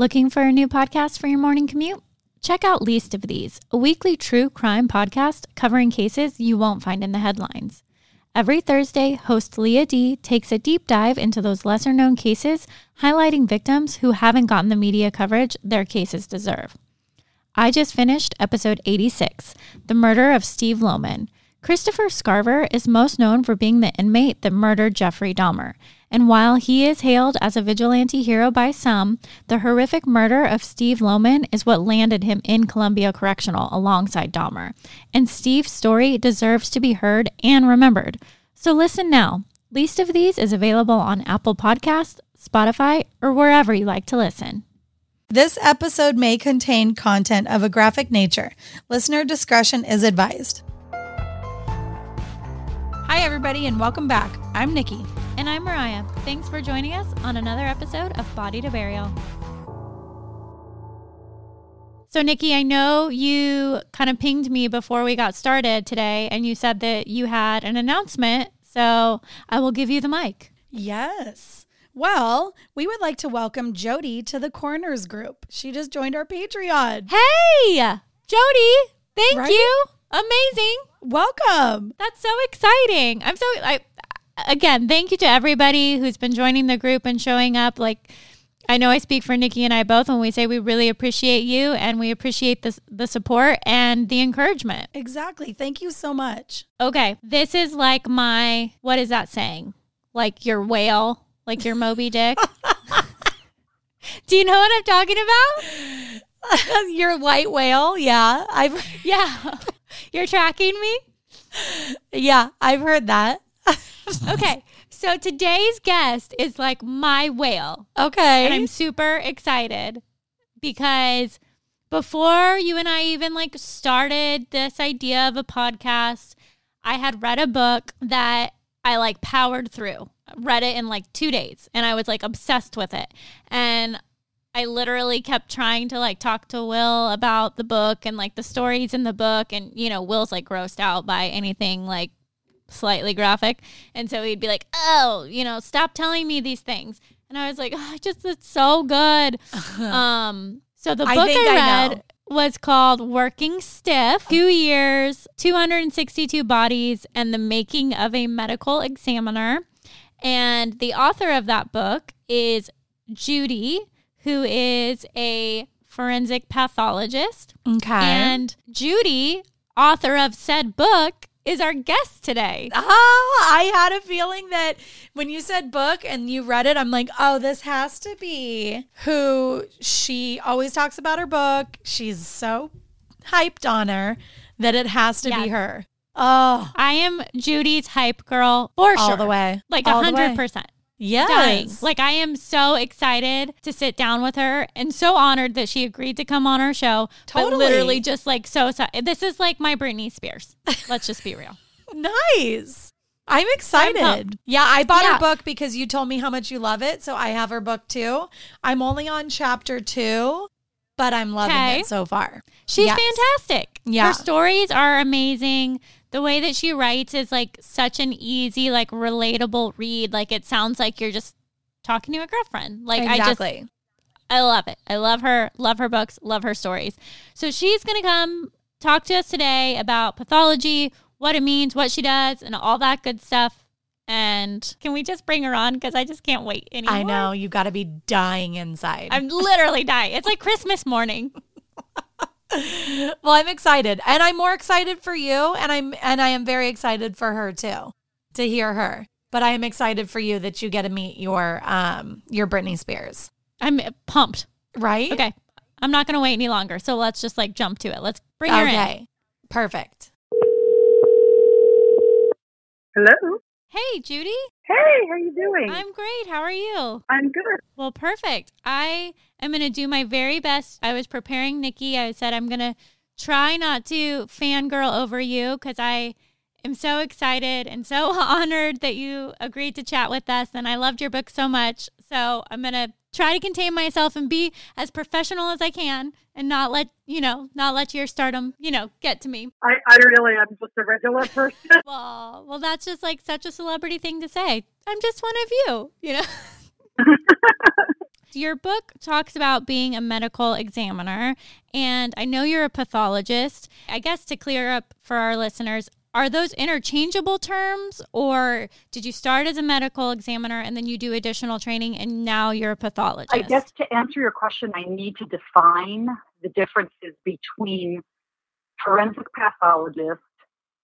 Looking for a new podcast for your morning commute? Check out Least of These, a weekly true crime podcast covering cases you won't find in the headlines. Every Thursday, host Leah D takes a deep dive into those lesser known cases, highlighting victims who haven't gotten the media coverage their cases deserve. I just finished episode 86 The Murder of Steve Lohman. Christopher Scarver is most known for being the inmate that murdered Jeffrey Dahmer. And while he is hailed as a vigilante hero by some, the horrific murder of Steve Lohman is what landed him in Columbia Correctional alongside Dahmer. And Steve's story deserves to be heard and remembered. So listen now. Least of these is available on Apple Podcasts, Spotify, or wherever you like to listen. This episode may contain content of a graphic nature. Listener discretion is advised. Hi, everybody, and welcome back. I'm Niki. And I'm Mariya. Thanks for joining us on another episode of Body to Burial. So, Niki, I know you kind of pinged me before we got started today, and you said that you had an announcement. So, I will give you the mic. Yes. Well, we would like to welcome Jody to the Coroners Group. She just joined our Patreon. Hey, Jody, thank right? you. Amazing. Welcome. That's so exciting. I'm so I again, thank you to everybody who's been joining the group and showing up like I know I speak for Niki and I both when we say we really appreciate you and we appreciate the, the support and the encouragement. Exactly. Thank you so much. Okay. This is like my, what is that saying? Like your whale, like your Moby Dick. Do you know what I'm talking about? your white whale. Yeah. I've, yeah. You're tracking me? Yeah, I've heard that. okay. So today's guest is like my whale. Okay. And I'm super excited because before you and I even like started this idea of a podcast, I had read a book that I like powered through. Read it in like 2 days and I was like obsessed with it. And I literally kept trying to like talk to Will about the book and like the stories in the book. And, you know, Will's like grossed out by anything like slightly graphic. And so he'd be like, oh, you know, stop telling me these things. And I was like, oh, just, it's so good. um, so the book I, I read I was called Working Stiff Two Years, 262 Bodies, and the Making of a Medical Examiner. And the author of that book is Judy who is a forensic pathologist. Okay. And Judy, author of said book, is our guest today. Oh, I had a feeling that when you said book and you read it, I'm like, oh, this has to be who she always talks about her book. She's so hyped on her that it has to yes. be her. Oh, I am Judy's hype girl for All sure. the way. Like a hundred percent. Yes. Dying. Like I am so excited to sit down with her and so honored that she agreed to come on our show. Totally. But literally just like so, so this is like my Britney Spears. Let's just be real. nice. I'm excited. I'm yeah, I bought yeah. her book because you told me how much you love it. So I have her book too. I'm only on chapter two, but I'm loving okay. it so far. She's yes. fantastic. Yeah. Her stories are amazing the way that she writes is like such an easy, like relatable read. Like it sounds like you're just talking to a girlfriend. Like exactly. I just I love it. I love her, love her books, love her stories. So she's gonna come talk to us today about pathology, what it means, what she does, and all that good stuff. And can we just bring her on? Because I just can't wait anymore. I know. you've got to be dying inside. I'm literally dying. It's like Christmas morning. well, I'm excited. And I'm more excited for you and I'm and I am very excited for her too to hear her. But I am excited for you that you get to meet your um your Britney Spears. I'm pumped. Right? Okay. I'm not going to wait any longer. So let's just like jump to it. Let's bring her okay. in. Perfect. Hello. Hey, Judy. Hey, how you doing? I'm great. How are you? I'm good. Well, perfect. I am going to do my very best. I was preparing Niki. I said I'm going to try not to fangirl over you because I am so excited and so honored that you agreed to chat with us. And I loved your book so much. So I'm going to try to contain myself and be as professional as I can and not let, you know, not let your stardom, you know, get to me. I, I really am just a regular person. well, well, that's just like such a celebrity thing to say. I'm just one of you, you know? Your book talks about being a medical examiner, and I know you're a pathologist. I guess to clear up for our listeners, are those interchangeable terms or did you start as a medical examiner and then you do additional training and now you're a pathologist? I guess to answer your question, I need to define the differences between forensic pathologist,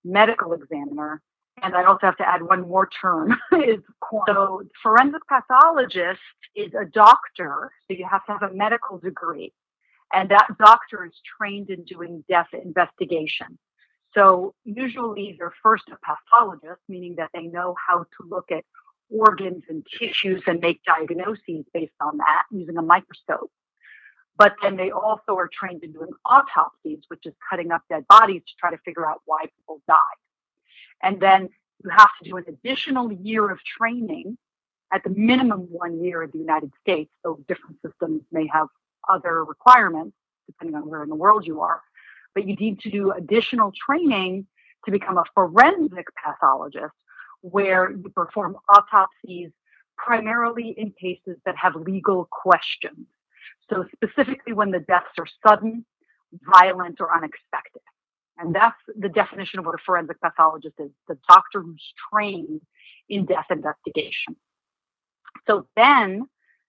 medical examiner, and I also have to add one more term is so forensic pathologist is a doctor, so you have to have a medical degree. And that doctor is trained in doing death investigation. So usually they're first a pathologist, meaning that they know how to look at organs and tissues and make diagnoses based on that using a microscope. But then they also are trained in doing autopsies, which is cutting up dead bodies to try to figure out why people died. And then you have to do an additional year of training at the minimum one year in the United States. So different systems may have other requirements depending on where in the world you are. But you need to do additional training to become a forensic pathologist where you perform autopsies primarily in cases that have legal questions. So specifically when the deaths are sudden, violent, or unexpected. And that's the definition of what a forensic pathologist is the doctor who's trained in death investigation. So then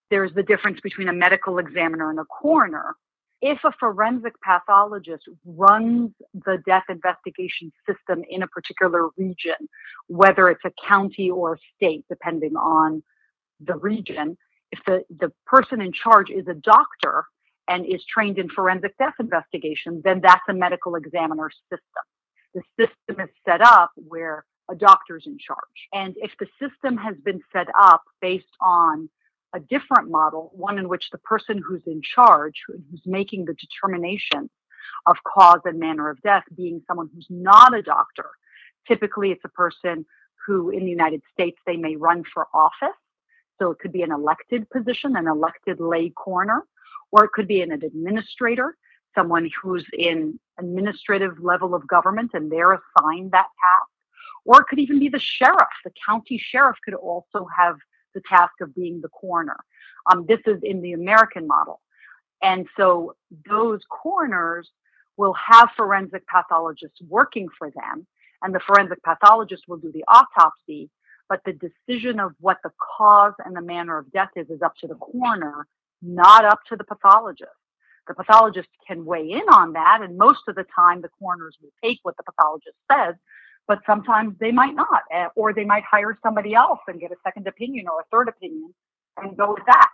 there's the difference between a medical examiner and a coroner. If a forensic pathologist runs the death investigation system in a particular region, whether it's a county or a state, depending on the region, if the, the person in charge is a doctor, and is trained in forensic death investigation, then that's a medical examiner system. The system is set up where a doctor's in charge. And if the system has been set up based on a different model, one in which the person who's in charge, who's making the determination of cause and manner of death, being someone who's not a doctor, typically it's a person who in the United States they may run for office. So it could be an elected position, an elected lay coroner or it could be an administrator, someone who's in administrative level of government and they're assigned that task. Or it could even be the sheriff. The county sheriff could also have the task of being the coroner. Um, this is in the American model. And so those coroners will have forensic pathologists working for them, and the forensic pathologist will do the autopsy. But the decision of what the cause and the manner of death is is up to the coroner not up to the pathologist. The pathologist can weigh in on that, and most of the time the coroners will take what the pathologist says, but sometimes they might not, eh, or they might hire somebody else and get a second opinion or a third opinion and go with that.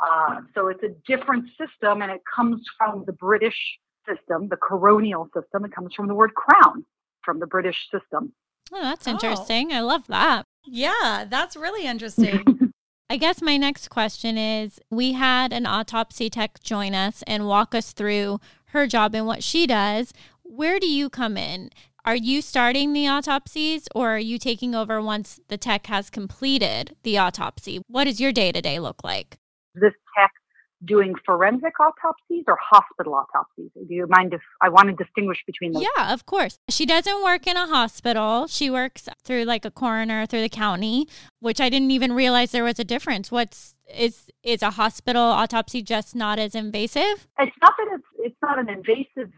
Uh, so it's a different system, and it comes from the British system, the coronial system. It comes from the word crown, from the British system. Oh, that's oh. interesting. Oh. I love that. Yeah, that's really interesting. I guess my next question is we had an autopsy tech join us and walk us through her job and what she does. Where do you come in? Are you starting the autopsies or are you taking over once the tech has completed the autopsy? What does your day to day look like? This tech doing forensic autopsies or hospital autopsies? Do you mind if I want to distinguish between those? Yeah, of course. She doesn't work in a hospital. She works through like a coroner through the county, which I didn't even realize there was a difference. What's is is a hospital autopsy just not as invasive? It's not that it's it's not an invasive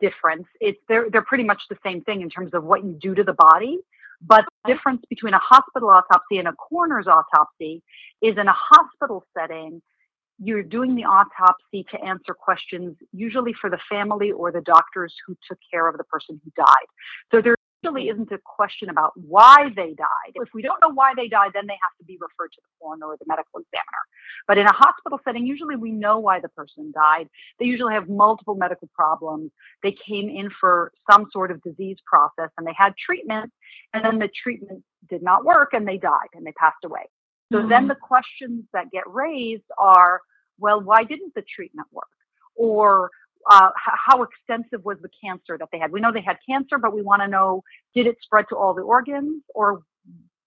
difference. It's they're they're pretty much the same thing in terms of what you do to the body. But the difference between a hospital autopsy and a coroner's autopsy is in a hospital setting, you're doing the autopsy to answer questions, usually for the family or the doctors who took care of the person who died. So there really isn't a question about why they died. If we don't know why they died, then they have to be referred to the coroner or the medical examiner. But in a hospital setting, usually we know why the person died. They usually have multiple medical problems. They came in for some sort of disease process and they had treatment, and then the treatment did not work and they died and they passed away. So mm-hmm. then the questions that get raised are, well, why didn't the treatment work? Or uh, how extensive was the cancer that they had? We know they had cancer, but we want to know did it spread to all the organs or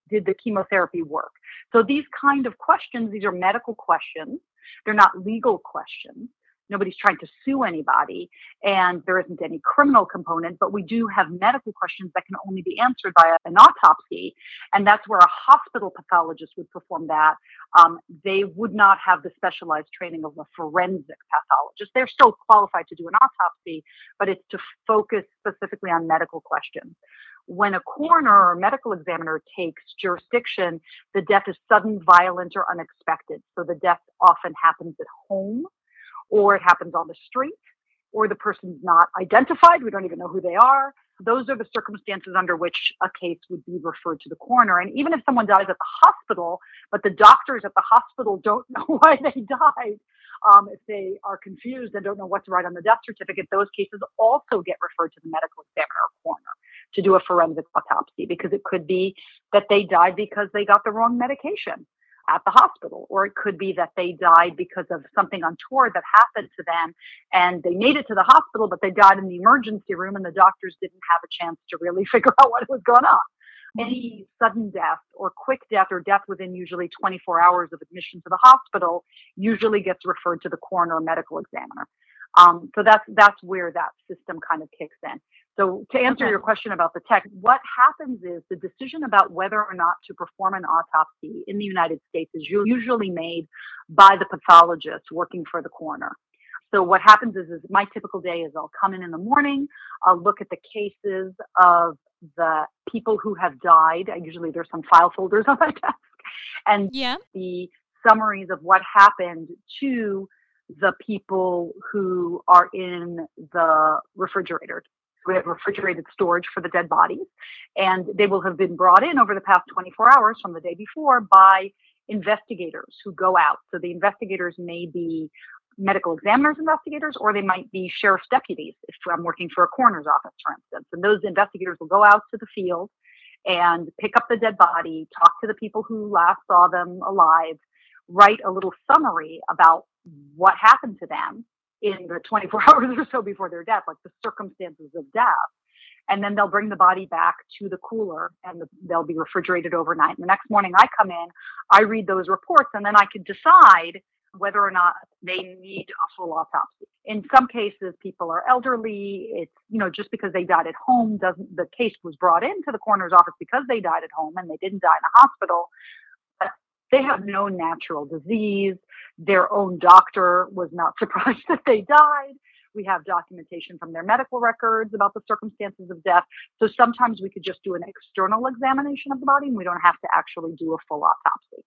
did the chemotherapy work? So these kind of questions, these are medical questions. They're not legal questions. Nobody's trying to sue anybody, and there isn't any criminal component, but we do have medical questions that can only be answered by an autopsy. And that's where a hospital pathologist would perform that. Um, they would not have the specialized training of a forensic pathologist. They're still qualified to do an autopsy, but it's to focus specifically on medical questions when a coroner or medical examiner takes jurisdiction, the death is sudden, violent, or unexpected. So the death often happens at home, or it happens on the street, or the person's not identified. We don't even know who they are. Those are the circumstances under which a case would be referred to the coroner. And even if someone dies at the hospital, but the doctors at the hospital don't know why they died, um, if they are confused and don't know what to write on the death certificate, those cases also get referred to the medical examiner or coroner to do a forensic autopsy because it could be that they died because they got the wrong medication at the hospital, or it could be that they died because of something untoward that happened to them and they made it to the hospital, but they died in the emergency room and the doctors didn't have a chance to really figure out what was going on. Any sudden death or quick death or death within usually 24 hours of admission to the hospital usually gets referred to the coroner or medical examiner. Um, so that's that's where that system kind of kicks in. So to answer okay. your question about the tech, what happens is the decision about whether or not to perform an autopsy in the United States is usually made by the pathologist working for the coroner. So what happens is, is my typical day is I'll come in in the morning, I'll look at the cases of the people who have died. I usually there's some file folders on my desk, and yeah. the summaries of what happened to the people who are in the refrigerator. We have refrigerated storage for the dead bodies, and they will have been brought in over the past 24 hours from the day before by investigators who go out. So the investigators may be medical examiners investigators or they might be sheriff's deputies if I'm working for a coroner's office, for instance. And those investigators will go out to the field and pick up the dead body, talk to the people who last saw them alive, write a little summary about what happened to them in the 24 hours or so before their death, like the circumstances of death. And then they'll bring the body back to the cooler and the, they'll be refrigerated overnight. And the next morning I come in, I read those reports, and then I can decide whether or not they need a full autopsy. In some cases, people are elderly. It's, you know, just because they died at home doesn't, the case was brought into the coroner's office because they died at home and they didn't die in a hospital. But they have no natural disease. Their own doctor was not surprised that they died. We have documentation from their medical records about the circumstances of death. So sometimes we could just do an external examination of the body and we don't have to actually do a full autopsy.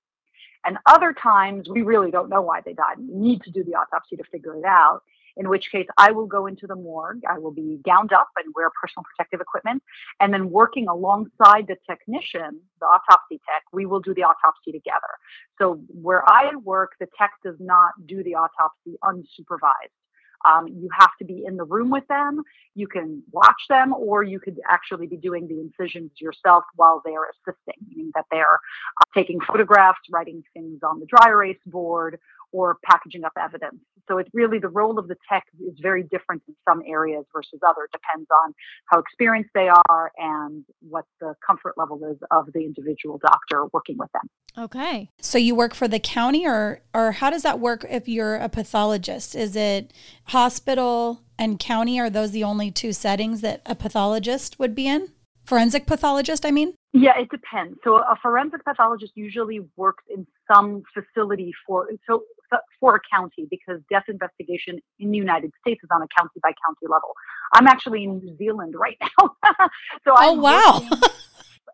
And other times we really don't know why they died. We need to do the autopsy to figure it out. In which case, I will go into the morgue. I will be gowned up and wear personal protective equipment. And then, working alongside the technician, the autopsy tech, we will do the autopsy together. So, where I work, the tech does not do the autopsy unsupervised. Um, you have to be in the room with them. You can watch them, or you could actually be doing the incisions yourself while they're assisting, meaning that they're uh, taking photographs, writing things on the dry erase board, or packaging up evidence. So it's really the role of the tech is very different in some areas versus others. Depends on how experienced they are and what the comfort level is of the individual doctor working with them. Okay. So you work for the county or or how does that work if you're a pathologist? Is it hospital and county are those the only two settings that a pathologist would be in? Forensic pathologist, I mean? Yeah, it depends. So a forensic pathologist usually works in some facility for so Uh, for a county because death investigation in the United States is on a county by county level. I'm actually in New Zealand right now, so oh I'm wow.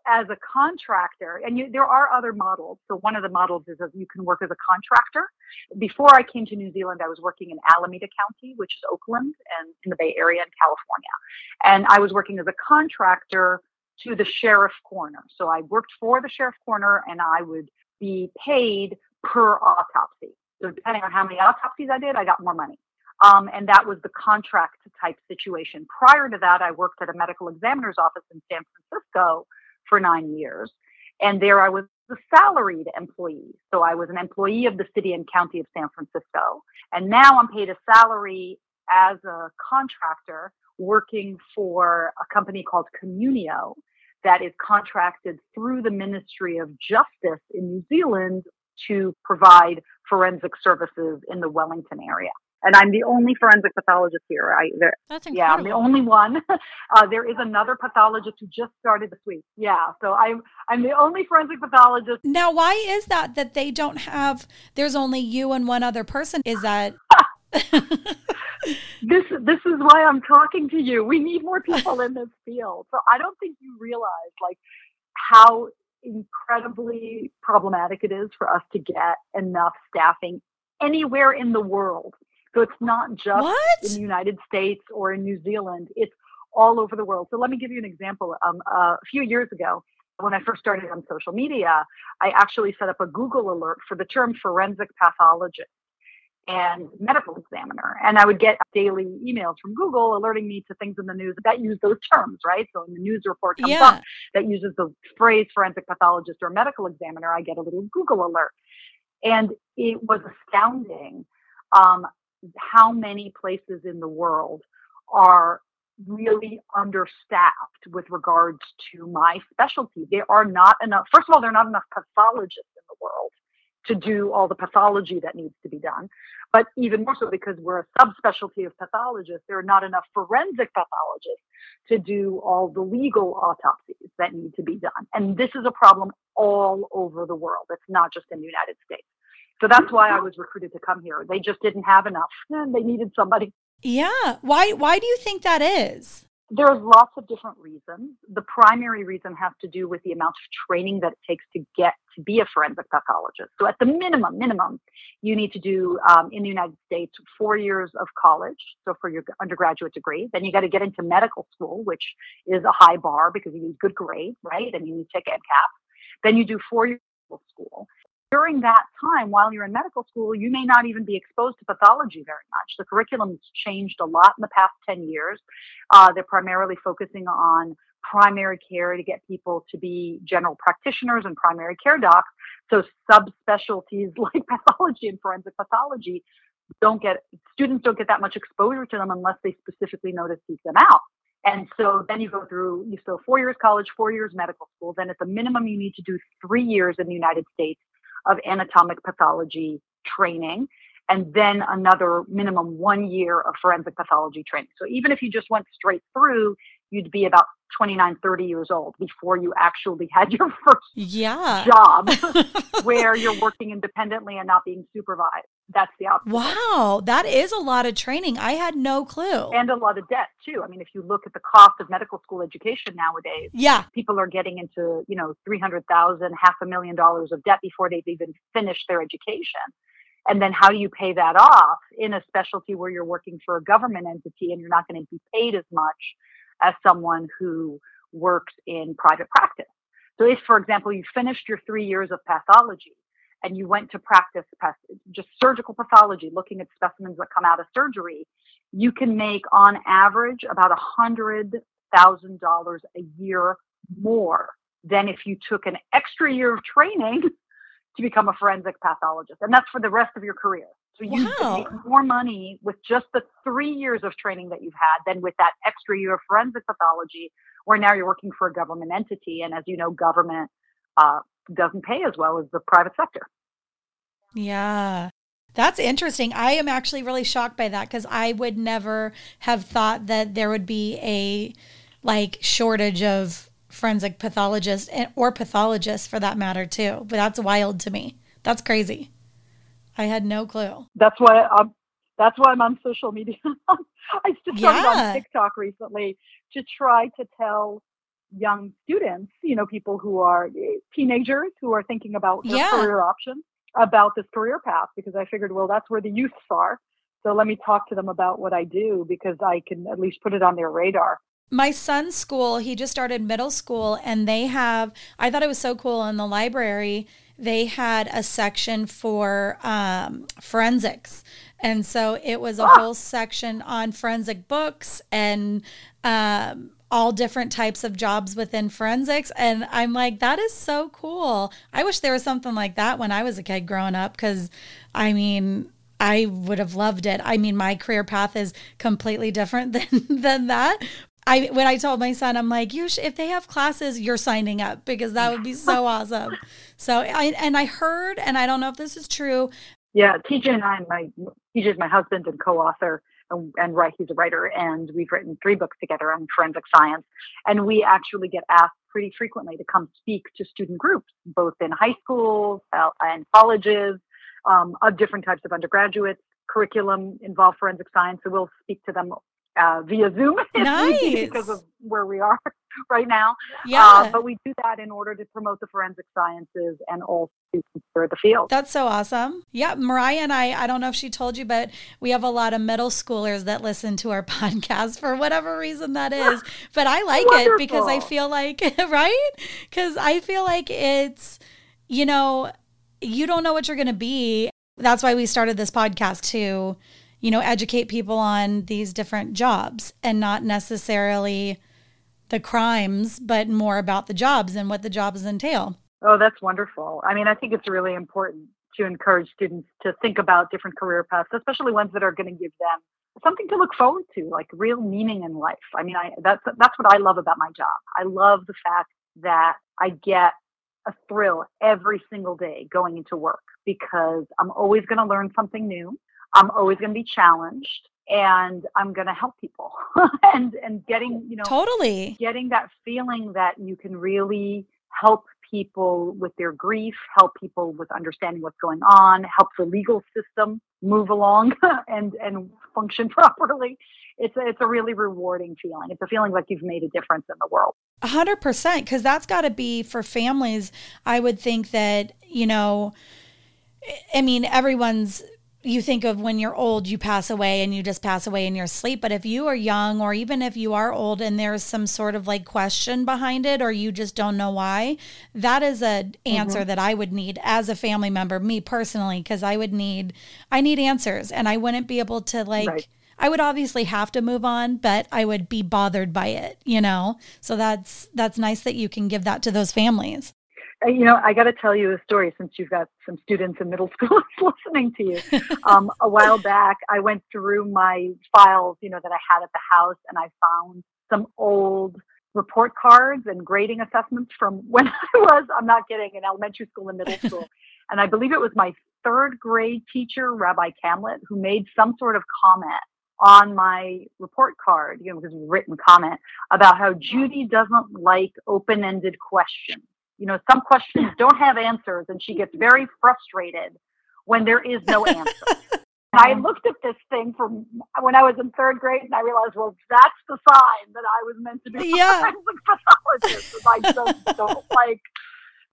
as a contractor, and you, there are other models. So one of the models is that you can work as a contractor. Before I came to New Zealand, I was working in Alameda County, which is Oakland, and in the Bay Area in California, and I was working as a contractor to the sheriff coroner. So I worked for the sheriff coroner, and I would be paid per autopsy. So depending on how many autopsies I did, I got more money. Um, and that was the contract type situation. Prior to that, I worked at a medical examiner's office in San Francisco for nine years. And there I was a salaried employee. So I was an employee of the city and county of San Francisco. And now I'm paid a salary as a contractor working for a company called Communio that is contracted through the Ministry of Justice in New Zealand to provide forensic services in the Wellington area. and I'm the only forensic pathologist here. I there, That's yeah, I'm the only one. Uh, there is another pathologist who just started this week. Yeah, so I'm I'm the only forensic pathologist. Now, why is that that they don't have? There's only you and one other person. Is that? This this is why I'm talking to you. We need more people in this field. So I don't think you realize like how incredibly problematic it is for us to get enough staffing anywhere in the world. So it's not just in the United States or in New Zealand. It's all over the world. So let me give you an example. Um, uh, a few years ago, when I first started on social media, I actually set up a Google alert for the term forensic pathologist and medical examiner. And I would get daily emails from Google alerting me to things in the news that use those terms, right? So when the news report comes Yeah. up that uses the phrase forensic pathologist or medical examiner, I get a little Google alert. And it was astounding um, how many places in the world are really understaffed with regards to my specialty. There are not enough, first of all, there are not enough pathologists in the world to do all the pathology that needs to be done. But even more so because we're a subspecialty of pathologists, there are not enough forensic pathologists to do all the legal autopsies that need to be done. And this is a problem all over the world. It's not just in the United States. So that's why I was recruited to come here. They just didn't have enough and they needed somebody. Yeah. Why? Why do you think that is? There's lots of different reasons. The primary reason has to do with the amount of training that it takes to get to be a forensic pathologist. So at the minimum, minimum, you need to do um, in the United States four years of college. So for your undergraduate degree, then you got to get into medical school, which is a high bar because you need good grade, right? And you need to take MCAT. Then you do four years of school. During that time, while you're in medical school, you may not even be exposed to pathology very much. The curriculum's changed a lot in the past 10 years. Uh, they're primarily focusing on primary care to get people to be general practitioners and primary care docs. So subspecialties like pathology and forensic pathology don't get students don't get that much exposure to them unless they specifically know to seek them out. And so then you go through you still four years college, four years medical school. Then at the minimum you need to do three years in the United States of anatomic pathology training and then another minimum one year of forensic pathology training. So even if you just went straight through, you'd be about 29, 30 years old before you actually had your first Yeah. job where you're working independently and not being supervised. That's the opposite. Wow, that is a lot of training. I had no clue. And a lot of debt too. I mean, if you look at the cost of medical school education nowadays, yeah. people are getting into, you know, 300,000, half a million dollars of debt before they've even finished their education. And then how do you pay that off in a specialty where you're working for a government entity and you're not going to be paid as much as someone who works in private practice? So if, for example, you finished your three years of pathology and you went to practice just surgical pathology, looking at specimens that come out of surgery, you can make on average about a hundred thousand dollars a year more than if you took an extra year of training to become a forensic pathologist. And that's for the rest of your career. So you Wow. make more money with just the three years of training that you've had than with that extra year of forensic pathology, where now you're working for a government entity. And as you know, government uh, doesn't pay as well as the private sector. Yeah. That's interesting. I am actually really shocked by that because I would never have thought that there would be a like shortage of forensic pathologists and, or pathologists for that matter too. But that's wild to me. That's crazy. I had no clue. That's why I'm. That's why I'm on social media. I just started Yeah. on TikTok recently to try to tell young students, you know, people who are eh, teenagers who are thinking about their Yeah. career options, about this career path because I figured, well, that's where the youths are. So let me talk to them about what I do because I can at least put it on their radar. My son's school, he just started middle school, and they have, I thought it was so cool in the library, they had a section for um, forensics. And so it was a whole section on forensic books and um, all different types of jobs within forensics. And I'm like, that is so cool. I wish there was something like that when I was a kid growing up because I mean, I would have loved it. I mean, my career path is completely different than than that. I when I told my son, I'm like, you sh- if they have classes, you're signing up because that would be so awesome. So I and I heard, and I don't know if this is true. Yeah, TJ and I, my TJ's my husband and co-author, and, and right, he's a writer, and we've written three books together on forensic science. And we actually get asked pretty frequently to come speak to student groups, both in high schools uh, and colleges, um, of different types of undergraduates. Curriculum involve forensic science, so we'll speak to them uh, via Zoom nice. because of where we are right now. Yeah. Uh, but we do that in order to promote the forensic sciences and also consider the field. That's so awesome. Yeah, Mariya and I, I don't know if she told you, but we have a lot of middle schoolers that listen to our podcast for whatever reason that is. But I like it because I feel like, right? Because I feel like it's, you know, you don't know what you're going to be. That's why we started this podcast too you know, educate people on these different jobs and not necessarily the crimes, but more about the jobs and what the jobs entail. Oh, that's wonderful. I mean, I think it's really important to encourage students to think about different career paths, especially ones that are going to give them something to look forward to, like real meaning in life. I mean, I, that's that's what I love about my job. I love the fact that I get a thrill every single day going into work because I'm always going to learn something new. I'm always going to be challenged and I'm going to help people and and getting, you know, totally getting that feeling that you can really help people with their grief, help people with understanding what's going on, help the legal system move along and and function properly. It's a, it's a really rewarding feeling. It's a feeling like you've made a difference in the world. A hundred percent, because that's got to be for families. I would think that you know, I mean, everyone's you think of when you're old, you pass away and you just pass away in your sleep. But if you are young, or even if you are old and there's some sort of like question behind it, or you just don't know why, that is an answer mm-hmm. that I would need as a family member, me personally, because I would need, I need answers and I wouldn't be able to like, right. I would obviously have to move on, but I would be bothered by it, you know? So that's, that's nice that you can give that to those families. Uh, you know, I got to tell you a story since you've got some students in middle school listening to you. Um, a while back, I went through my files, you know, that I had at the house, and I found some old report cards and grading assessments from when I was, I'm not kidding, in elementary school and middle school. and I believe it was my third grade teacher, Rabbi Camlet, who made some sort of comment on my report card, you know, because it was written comment about how Judy doesn't like open-ended questions you know, some questions don't have answers, and she gets very frustrated when there is no answer. I looked at this thing from when I was in third grade, and I realized, well, that's the sign that I was meant to be yeah. a forensic pathologist. I just don't like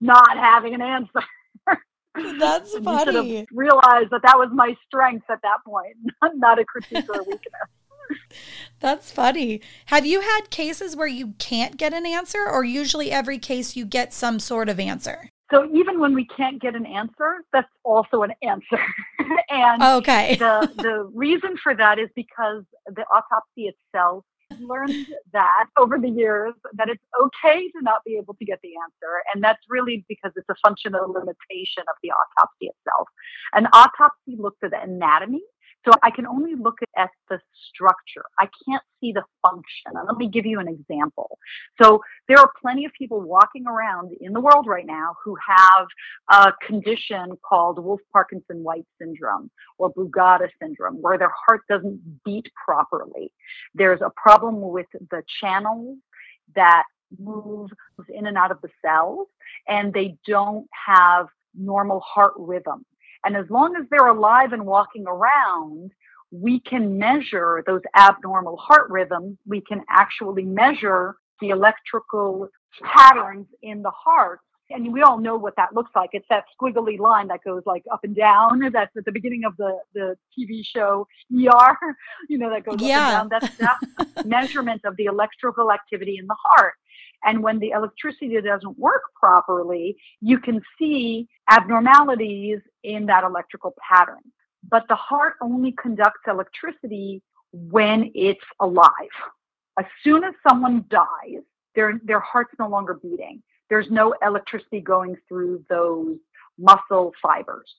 not having an answer. That's funny. You realized that that was my strength at that point, not a critique or a weakness. That's funny. Have you had cases where you can't get an answer, or usually every case you get some sort of answer? So even when we can't get an answer, that's also an answer. and okay. the the reason for that is because the autopsy itself learned that over the years that it's okay to not be able to get the answer and that's really because it's a function of the limitation of the autopsy itself an autopsy looks at the anatomy so I can only look at the structure. I can't see the function. And let me give you an example. So there are plenty of people walking around in the world right now who have a condition called Wolff Parkinson White syndrome or Brugada syndrome, where their heart doesn't beat properly. There's a problem with the channels that move in and out of the cells, and they don't have normal heart rhythm. And as long as they're alive and walking around, we can measure those abnormal heart rhythms. We can actually measure the electrical patterns in the heart. And we all know what that looks like. It's that squiggly line that goes like up and down. That's at the beginning of the, the TV show ER, you know, that goes yeah. up and down. That's that measurement of the electrical activity in the heart. And when the electricity doesn't work properly, you can see abnormalities in that electrical pattern. But the heart only conducts electricity when it's alive. As soon as someone dies, their, their heart's no longer beating. There's no electricity going through those muscle fibers.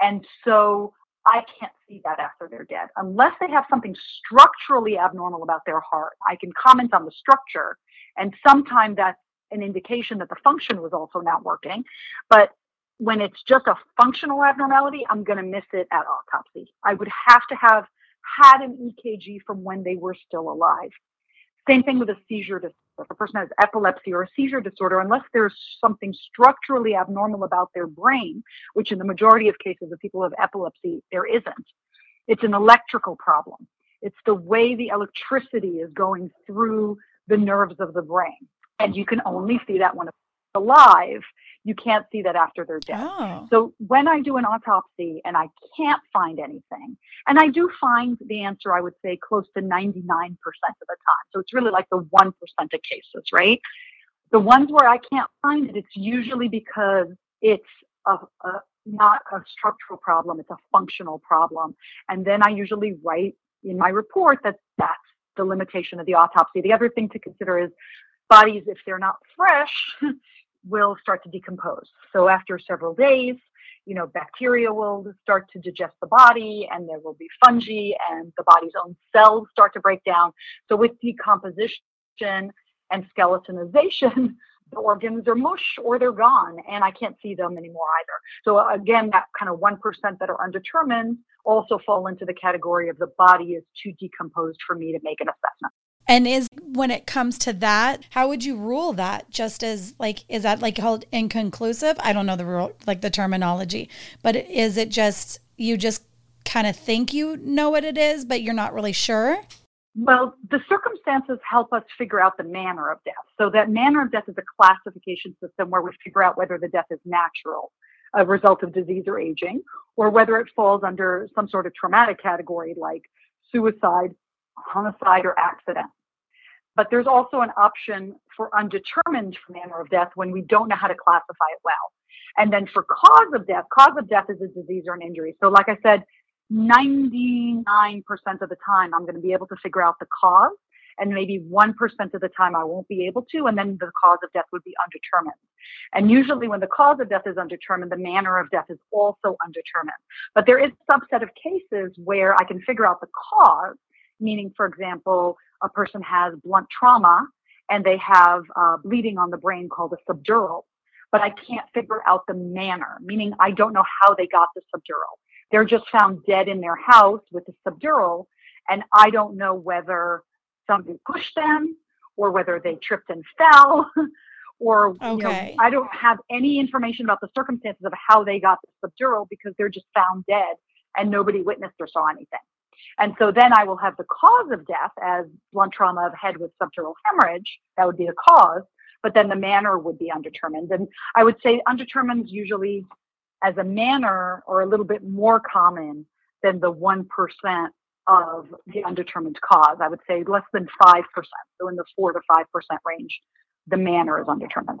And so I can't see that after they're dead. Unless they have something structurally abnormal about their heart, I can comment on the structure and sometimes that's an indication that the function was also not working. But when it's just a functional abnormality, I'm going to miss it at autopsy. I would have to have had an EKG from when they were still alive. Same thing with a seizure disorder. If a person has epilepsy or a seizure disorder, unless there's something structurally abnormal about their brain, which in the majority of cases of people have epilepsy, there isn't, it's an electrical problem. It's the way the electricity is going through the nerves of the brain. And you can only see that when it's alive. You can't see that after they're dead. Oh. So when I do an autopsy and I can't find anything, and I do find the answer, I would say close to 99% of the time. So it's really like the 1% of cases, right? The ones where I can't find it, it's usually because it's a, a not a structural problem, it's a functional problem. And then I usually write in my report that that's the limitation of the autopsy. The other thing to consider is bodies, if they're not fresh, will start to decompose. So after several days, you know, bacteria will start to digest the body and there will be fungi and the body's own cells start to break down. So with decomposition and skeletonization, the organs are mush or they're gone and I can't see them anymore either. So again, that kind of 1% that are undetermined also fall into the category of the body is too decomposed for me to make an assessment. And is when it comes to that, how would you rule that? Just as like, is that like called inconclusive? I don't know the rule, like the terminology, but is it just you just kind of think you know what it is, but you're not really sure? Well, the circumstances help us figure out the manner of death. So that manner of death is a classification system where we figure out whether the death is natural, a result of disease or aging, or whether it falls under some sort of traumatic category like suicide, homicide, or accident. But there's also an option for undetermined manner of death when we don't know how to classify it well. And then for cause of death, cause of death is a disease or an injury. So, like I said, 99% of the time, I'm going to be able to figure out the cause. And maybe 1% of the time I won't be able to. And then the cause of death would be undetermined. And usually when the cause of death is undetermined, the manner of death is also undetermined. But there is a subset of cases where I can figure out the cause meaning, for example, a person has blunt trauma and they have uh, bleeding on the brain called a subdural, but I can't figure out the manner, meaning I don't know how they got the subdural. They're just found dead in their house with a subdural, and I don't know whether somebody pushed them or whether they tripped and fell. or okay. you know, I don't have any information about the circumstances of how they got the subdural because they're just found dead and nobody witnessed or saw anything. And so then I will have the cause of death as blunt trauma of head with subdural hemorrhage. That would be the cause, but then the manner would be undetermined. And I would say undetermined usually as a manner or a little bit more common than the 1% of the undetermined cause. I would say less than 5%. So in the 4 to 5% range, the manner is undetermined.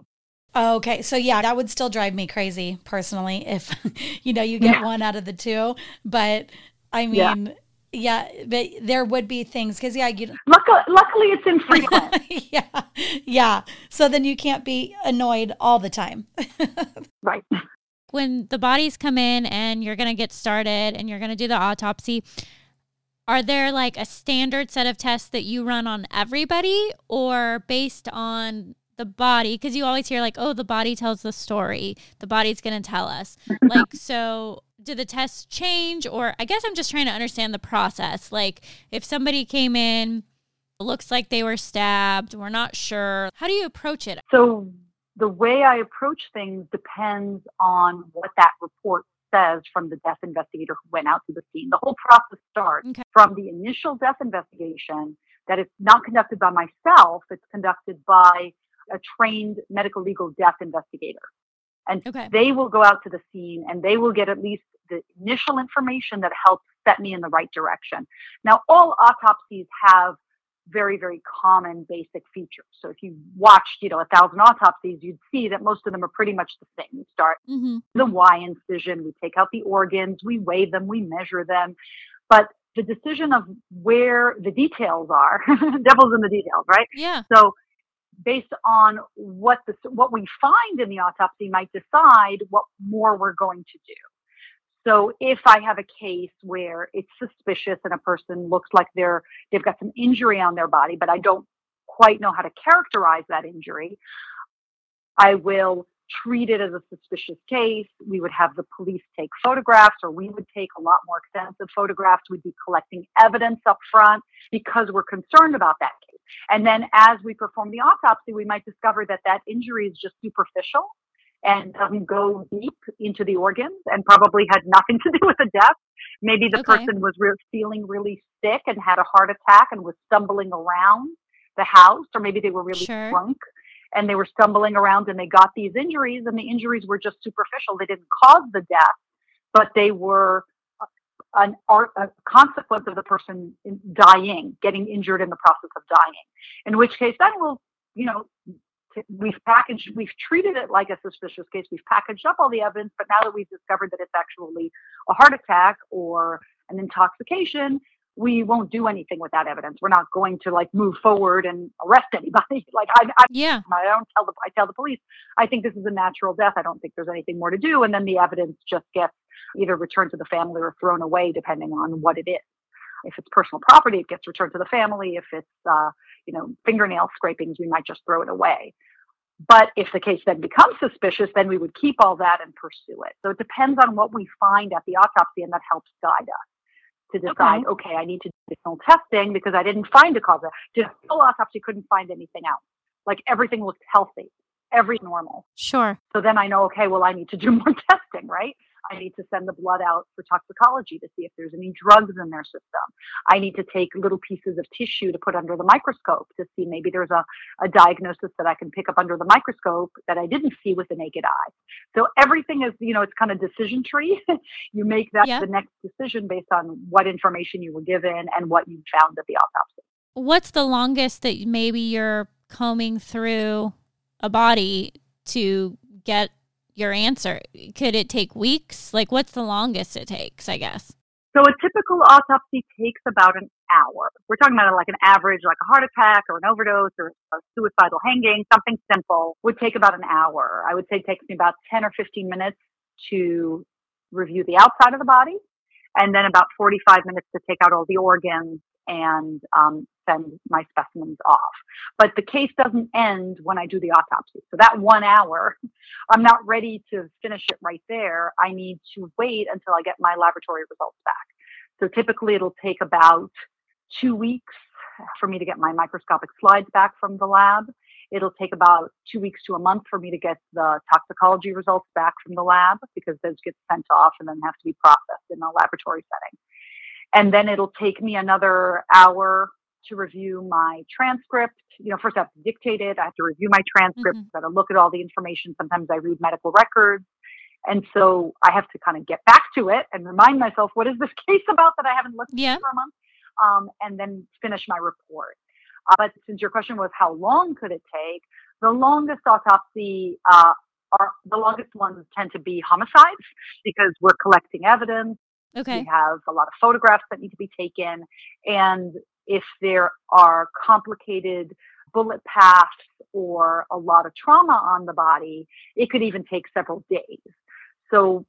Okay, so yeah, that would still drive me crazy personally if you know you get yeah. one out of the two. But I mean, yeah. Yeah, but there would be things because yeah, you. Luckily, luckily, it's infrequent. yeah, yeah. So then you can't be annoyed all the time. right. When the bodies come in and you're gonna get started and you're gonna do the autopsy, are there like a standard set of tests that you run on everybody, or based on the body? Because you always hear like, oh, the body tells the story. The body's gonna tell us. like so do the test change? Or i guess i'm just trying to understand the process. Like if somebody came in looks like they were stabbed we're not sure. How do you approach it? So the way i approach things depends on what that report says from the death investigator who went out to the scene. The whole process starts okay. from the initial death investigation that is not conducted by myself it's conducted by a trained medical legal death investigator and okay. they will go out to the scene and they will get at least the initial information that helps set me in the right direction. Now, all autopsies have very, very common basic features. So if you watched, you know, a thousand autopsies, you'd see that most of them are pretty much the same. We start mm-hmm. the Y incision, we take out the organs, we weigh them, we measure them. But the decision of where the details are, devil's in the details, right? Yeah. So based on what the what we find in the autopsy might decide what more we're going to do. So if I have a case where it's suspicious and a person looks like they're they've got some injury on their body, but I don't quite know how to characterize that injury, I will treat it as a suspicious case. We would have the police take photographs, or we would take a lot more extensive photographs. We'd be collecting evidence up front because we're concerned about that case. And then as we perform the autopsy, we might discover that that injury is just superficial and doesn't go deep into the organs and probably had nothing to do with the death. Maybe the okay. person was re- feeling really sick and had a heart attack and was stumbling around the house, or maybe they were really sure. drunk and they were stumbling around and they got these injuries and the injuries were just superficial. They didn't cause the death, but they were an art, a consequence of the person dying, getting injured in the process of dying. In which case, then we'll, you know, we've packaged, we've treated it like a suspicious case. We've packaged up all the evidence, but now that we've discovered that it's actually a heart attack or an intoxication, we won't do anything with that evidence. We're not going to like move forward and arrest anybody. like I, I, yeah, I don't tell the, I tell the police, I think this is a natural death. I don't think there's anything more to do. And then the evidence just gets either returned to the family or thrown away, depending on what it is. If it's personal property, it gets returned to the family. If it's, uh, you know, fingernail scrapings, we might just throw it away. But if the case then becomes suspicious, then we would keep all that and pursue it. So it depends on what we find at the autopsy, and that helps guide us to decide, okay, okay I need to do additional testing because I didn't find a cause. Just full autopsy couldn't find anything else. Like everything looked healthy, every normal. Sure. So then I know, okay, well, I need to do more testing, right? I need to send the blood out for toxicology to see if there's any drugs in their system. I need to take little pieces of tissue to put under the microscope to see maybe there's a, a diagnosis that I can pick up under the microscope that I didn't see with the naked eye. So everything is, you know, it's kind of decision tree. you make that yeah. the next decision based on what information you were given and what you found at the autopsy. What's the longest that maybe you're combing through a body to get your answer? Could it take weeks? Like, what's the longest it takes, I guess? So, a typical autopsy takes about an hour. We're talking about like an average, like a heart attack or an overdose or a suicidal hanging, something simple would take about an hour. I would say it takes me about 10 or 15 minutes to review the outside of the body and then about 45 minutes to take out all the organs and um, send my specimens off. But the case doesn't end when I do the autopsy. So that one hour, I'm not ready to finish it right there. I need to wait until I get my laboratory results back. So typically it'll take about two weeks for me to get my microscopic slides back from the lab. It'll take about two weeks to a month for me to get the toxicology results back from the lab because those get sent off and then have to be processed in a laboratory setting. And then it'll take me another hour to review my transcript. You know, first I have to dictate it. I have to review my transcript. Mm-hmm. I've got to look at all the information. Sometimes I read medical records. And so I have to kind of get back to it and remind myself, what is this case about that I haven't looked yeah. at for a month? Um, and then finish my report. Uh, but since your question was how long could it take, the longest autopsy uh, are the longest ones tend to be homicides because we're collecting evidence. Okay. We have a lot of photographs that need to be taken. And if there are complicated bullet paths or a lot of trauma on the body, it could even take several days. So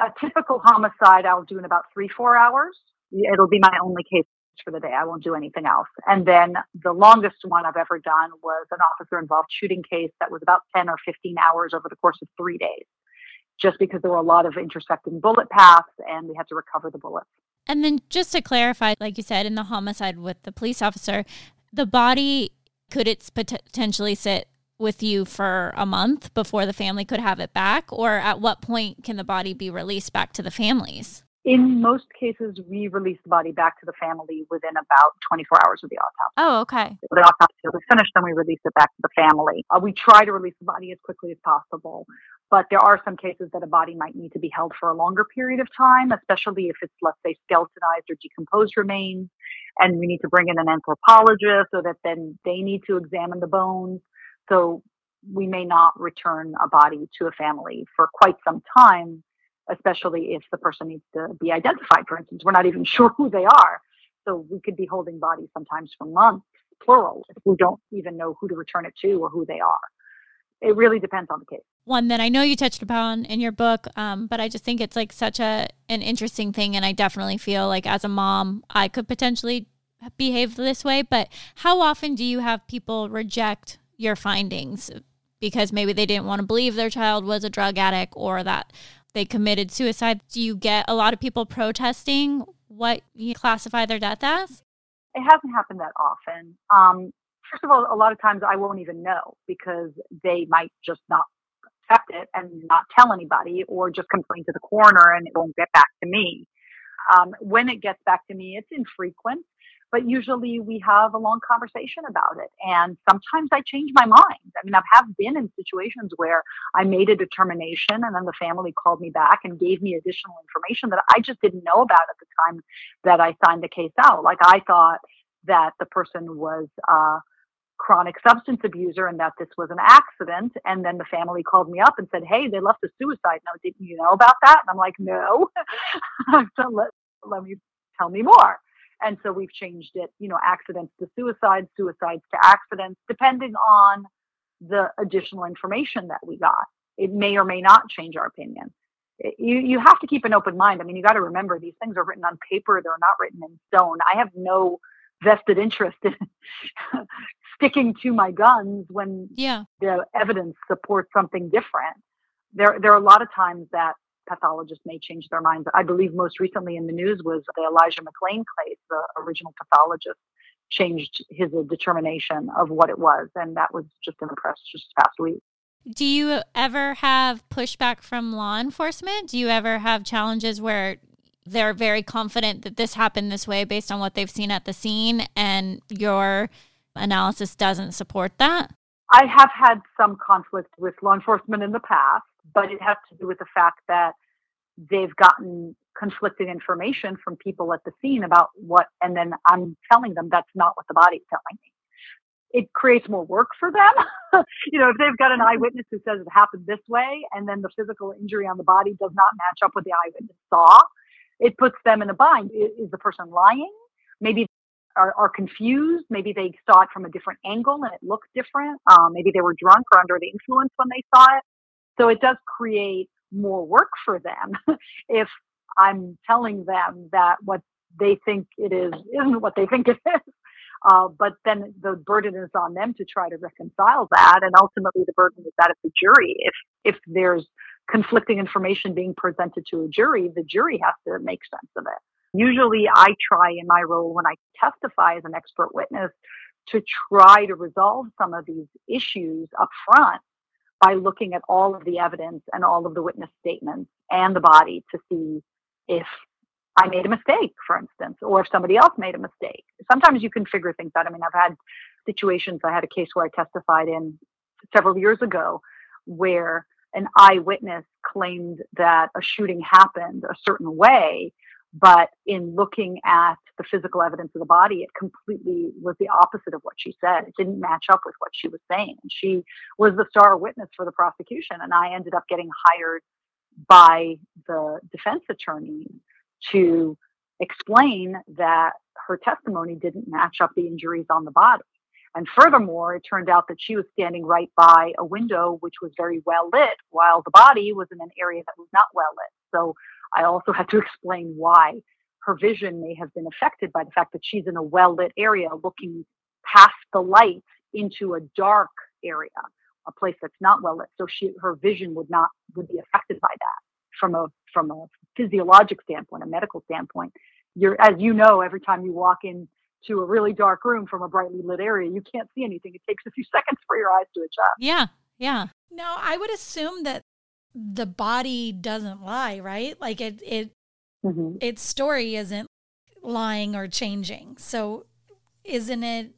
a typical homicide I'll do in about three, four hours. It'll be my only case for the day. I won't do anything else. And then the longest one I've ever done was an officer involved shooting case that was about 10 or 15 hours over the course of three days, just because there were a lot of intersecting bullet paths and we had to recover the bullets. And then just to clarify, like you said, in the homicide with the police officer, the body could it potentially sit with you for a month before the family could have it back? Or at what point can the body be released back to the families? In most cases, we release the body back to the family within about 24 hours of the autopsy. Oh, okay. The autopsy is finished, then we release it back to the family. Uh, we try to release the body as quickly as possible. But there are some cases that a body might need to be held for a longer period of time, especially if it's, let's say, skeletonized or decomposed remains. And we need to bring in an anthropologist so that then they need to examine the bones. So we may not return a body to a family for quite some time, especially if the person needs to be identified. For instance, we're not even sure who they are. So we could be holding bodies sometimes for months, plural, if we don't even know who to return it to or who they are it really depends on the case. One that I know you touched upon in your book, um, but I just think it's like such a an interesting thing, and I definitely feel like as a mom, I could potentially behave this way. But how often do you have people reject your findings because maybe they didn't want to believe their child was a drug addict or that they committed suicide. Do you get a lot of people protesting what you classify their death as? It hasn't happened that often. Um, first of all, a lot of times I won't even know because they might just not accept it and not tell anybody or just complain to the coroner and it won't get back to me. Um, when it gets back to me, it's infrequent but usually we have a long conversation about it. And sometimes I change my mind. I mean, I have been in situations where I made a determination and then the family called me back and gave me additional information that I just didn't know about at the time that I signed the case out. Like I thought that the person was, uh, chronic substance abuser and that this was an accident. And then the family called me up and said, Hey, they left a suicide note. Didn't you know about that? And I'm like, No. so let, let me tell me more. And so we've changed it, you know, accidents to suicides, suicides to accidents, depending on the additional information that we got. It may or may not change our opinion. Eh, you, you have to keep an open mind. I mean, you got to remember these things are written on paper, they're not written in stone. I have no vested interest in sticking to my guns when yeah. the evidence supports something different. There, there are a lot of times that pathologists may change their minds. I believe most recently in the news was the Elijah McClain case. The original pathologist changed his uh, determination of what it was, and that was just in the press just past week. Do you ever have pushback from law enforcement? Do you ever have challenges where they're very confident that this happened this way based on what they've seen at the scene and your analysis doesn't support that? I have had some conflict with law enforcement in the past but it has to do with the fact that they've gotten conflicting information from people at the scene about what, and then I'm telling them that's not what the body's telling me. It creates more work for them. you know, if they've got an eyewitness who says it happened this way, and then the physical injury on the body does not match up with the eyewitness saw, it puts them in a bind. Is, the person lying? Maybe are, are, confused. Maybe they saw it from a different angle and it looked different. Um, maybe they were drunk or under the influence when they saw it. So it does create more work for them if I'm telling them that what they think it is isn't what they think it is. Uh, but then the burden is on them to try to reconcile that, and ultimately the burden is that of the jury. If if there's conflicting information being presented to a jury, the jury has to make sense of it. Usually, I try in my role when I testify as an expert witness to try to resolve some of these issues up front by looking at all of the evidence and all of the witness statements and the body to see if I made a mistake, for instance, or if somebody else made a mistake. Sometimes you can figure things out. I mean, I've had situations, I had a case where I testified in several years ago where an eyewitness claimed that a shooting happened a certain way, but in looking at the physical evidence of the body, it completely was the opposite of what she said. It didn't match up with what she was saying. And she was the star witness for the prosecution. And I ended up getting hired by the defense attorney to explain that her testimony didn't match up the injuries on the body. And furthermore, it turned out that she was standing right by a window which was very well lit, while the body was in an area that was not well lit. So I also had to explain why her vision may have been affected by the fact that she's in a well lit area looking past the light into a dark area, a place that's not well lit. So she her vision would not would be affected by that from a from a physiologic standpoint, a medical standpoint. You're as you know, every time you walk into a really dark room from a brightly lit area, you can't see anything. It takes a few seconds for your eyes to adjust. Yeah. Yeah. No, I would assume that the body doesn't lie, right? Like it it mm-hmm. its story isn't lying or changing. So isn't it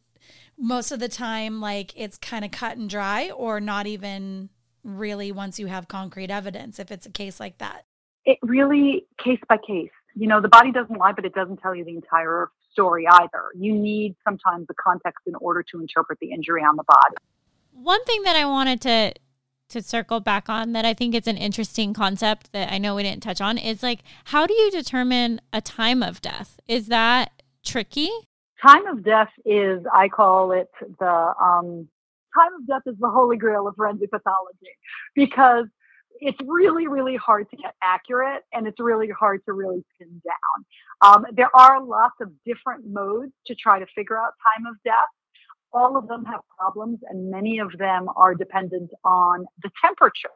most of the time like it's kind of cut and dry or not even really once you have concrete evidence if it's a case like that? It really case by case. You know, the body doesn't lie, but it doesn't tell you the entire story either. You need sometimes the context in order to interpret the injury on the body. One thing that I wanted to to circle back on that I think it's an interesting concept that I know we didn't touch on is like how do you determine a time of death? Is that tricky? Time of death is I call it the um, time of death is the holy grail of forensic pathology because it's really, really hard to get accurate and it's really hard to really pin down. Um, there are lots of different modes to try to figure out time of death. all of them have problems and many of them are dependent on the temperature.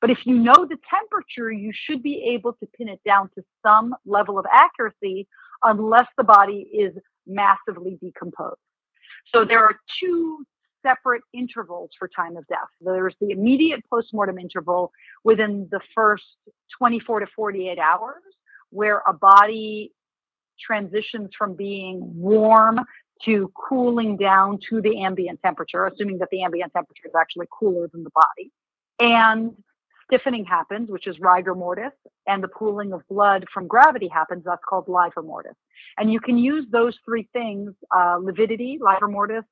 But if you know the temperature, you should be able to pin it down to some level of accuracy unless the body is massively decomposed. So there are two separate intervals for time of death. There's the immediate postmortem interval within the first 24 to 48 hours, where a body transitions from being warm to cooling down to the ambient temperature, assuming that the ambient temperature is actually cooler than the body. And stiffening happens, which is rigor mortis, and the pooling of blood from gravity happens. That's called livor mortis. And you can use those three things, uh, lividity, livor mortis,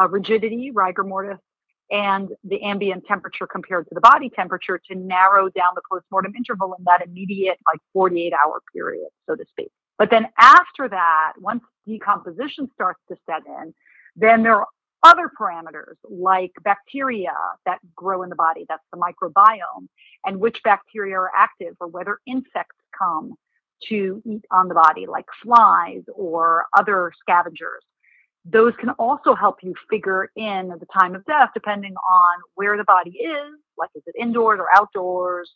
uh, rigidity, rigor mortis, and the ambient temperature compared to the body temperature to narrow down the postmortem interval in that immediate, like 48 hour period, so to speak. But then after that, once decomposition starts to set in, then there are other parameters like bacteria that grow in the body, that's the microbiome, and which bacteria are active or whether insects come to eat on the body, like flies or other scavengers. Those can also help you figure in the time of death depending on where the body is, like is it indoors or outdoors?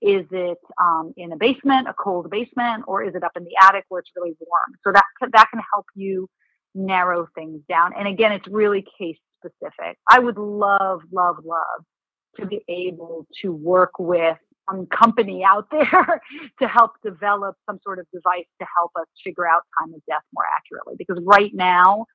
Is it um, in a basement, a cold basement, or is it up in the attic where it's really warm? So that that can help you narrow things down. And again, it's really case specific. I would love, love, love to be able to work with some company out there to help develop some sort of device to help us figure out time of death more accurately. Because right now,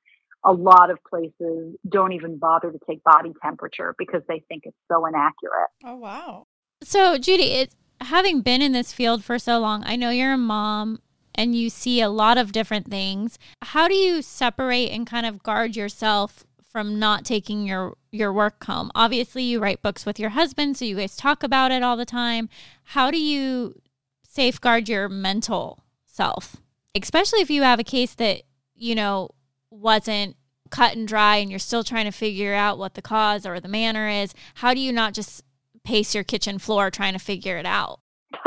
a lot of places don't even bother to take body temperature because they think it's so inaccurate. Oh, wow. So, Judy, it, having been in this field for so long, I know you're a mom and you see a lot of different things. How do you separate and kind of guard yourself from not taking your your work home? Obviously, you write books with your husband, so you guys talk about it all the time. How do you safeguard your mental self? Especially if you have a case that, you know, wasn't cut and dry and you're still trying to figure out what the cause or the manner is. How do you not just pace your kitchen floor trying to figure it out?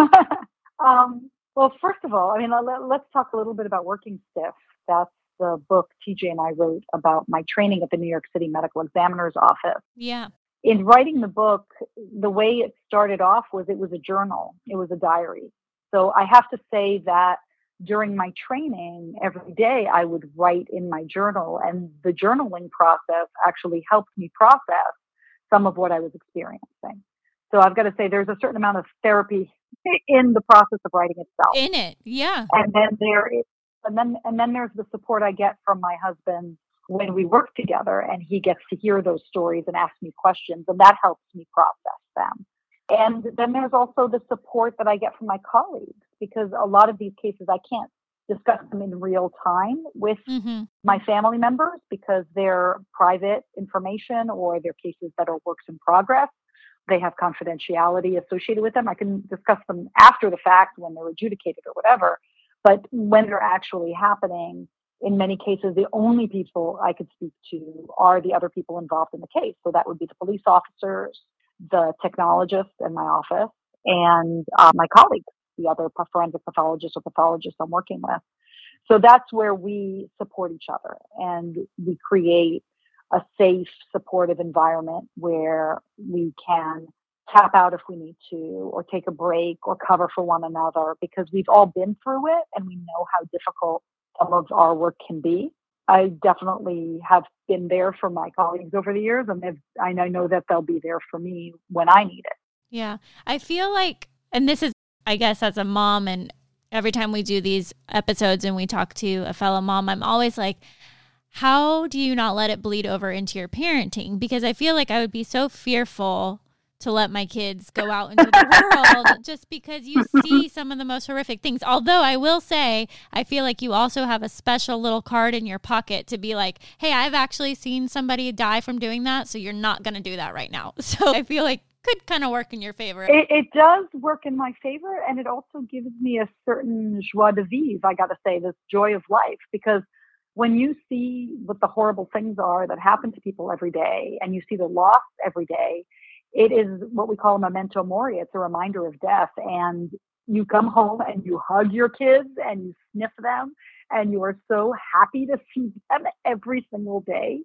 um, well, first of all, I mean, let, us talk a little bit about Working Stiff. That's the book TJ and I wrote about my training at the New York City Medical Examiner's Office. Yeah. In writing the book, the way it started off was it was a journal, it was a diary. So I have to say that during my training, every day I would write in my journal, and the journaling process actually helped me process some of what I was experiencing. So I've got to say, there's a certain amount of therapy in the process of writing itself. In it, yeah. And then there is, and then and then there's the support I get from my husband when we work together, and he gets to hear those stories and ask me questions, and that helps me process them. And then there's also the support that I get from my colleagues because a lot of these cases I can't discuss them in real time with mm-hmm. my family members because they're private information or they're cases that are works in progress they have confidentiality associated with them. I can discuss them after the fact when they're adjudicated or whatever. But when they're actually happening, in many cases, the only people I could speak to are the other people involved in the case. So that would be the police officers, the technologists in my office, and uh, my colleagues, the other forensic pathologists or pathologists I'm working with. So that's where we support each other and we create a safe, supportive environment where we can tap out if we need to, or take a break, or cover for one another because we've all been through it and we know how difficult some of our work can be. I definitely have been there for my colleagues over the years, and I know that they'll be there for me when I need it. Yeah. I feel like, and this is, I guess, as a mom, and every time we do these episodes and we talk to a fellow mom, I'm always like, how do you not let it bleed over into your parenting? Because I feel like I would be so fearful to let my kids go out into the world just because you see some of the most horrific things. Although I will say, I feel like you also have a special little card in your pocket to be like, hey, I've actually seen somebody die from doing that, so you're not going to do that right now. So I feel like could kind of work in your favor. It, it, does work in my favor, and it also gives me a certain joie de vivre, I got to say, this joy of life, because when you see what the horrible things are that happen to people every day and you see the loss every day, it is what we call a memento mori. It's a reminder of death. And you come home and you hug your kids and you sniff them and you are so happy to see them every single day.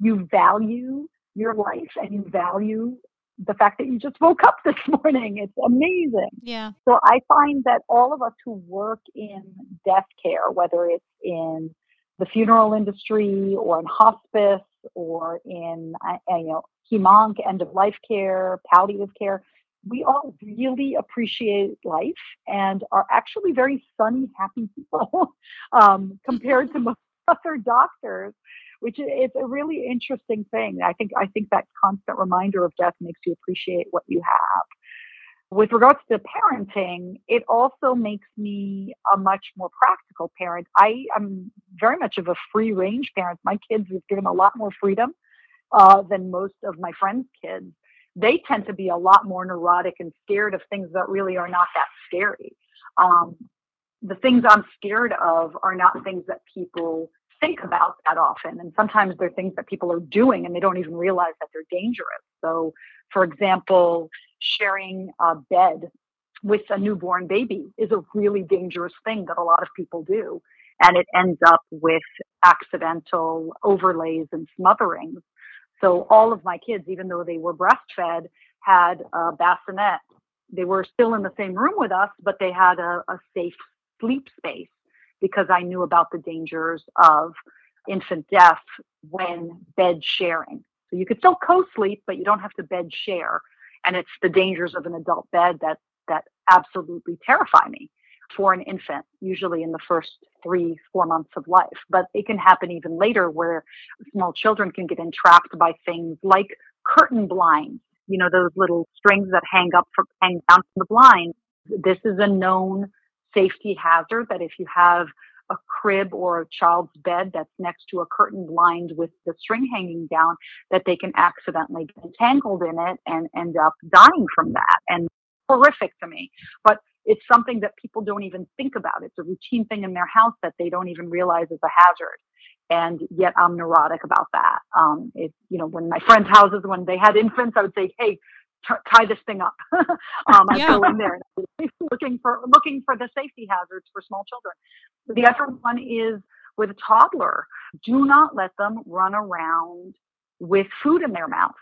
you value your life and you value the fact that you just woke up this morning. It's amazing. Yeah. So I find that all of us who work in death care, whether it's in the funeral industry or in hospice or in uh, you know hemonc end of life care, palliative care, we all really appreciate life and are actually very sunny, happy people um, compared to most other doctors which is a really interesting thing. I think I think that constant reminder of death makes you appreciate what you have. With regards to parenting, it also makes me a much more practical parent. I am very much of a free range parent. My kids have given a lot more freedom uh, than most of my friends' kids. They tend to be a lot more neurotic and scared of things that really are not that scary. Um, the things I'm scared of are not things that people think about that often. And sometimes they're things that people are doing and they don't even realize that they're dangerous. So, for example, sharing a bed with a newborn baby is a really dangerous thing that a lot of people do. And it ends up with accidental overlays and smotherings. So all of my kids, even though they were breastfed, had a bassinet. They were still in the same room with us, but they had a, a safe sleep space because I knew about the dangers of infant death when bed sharing. So you could still co-sleep, but you don't have to bed share. And it's the dangers of an adult bed that that absolutely terrify me for an infant, usually in the first three, four months of life. But it can happen even later where small children can get entrapped by things like curtain blinds, you know, those little strings that hang up from hang down from the blind. This is a known safety hazard that if you have a crib or a child's bed that's next to a curtain blind with the string hanging down, that they can accidentally get entangled in it and end up dying from that. And horrific to me. But it's something that people don't even think about. It's a routine thing in their house that they don't even realize is a hazard. And yet I'm neurotic about that. Um, it, you know, when my friends' houses, when they had infants, I would say, hey, t- tie this thing up. um, I yeah. go in there looking for looking for the safety hazards for small children. The other one is with a toddler. Do not let them run around with food in their mouth.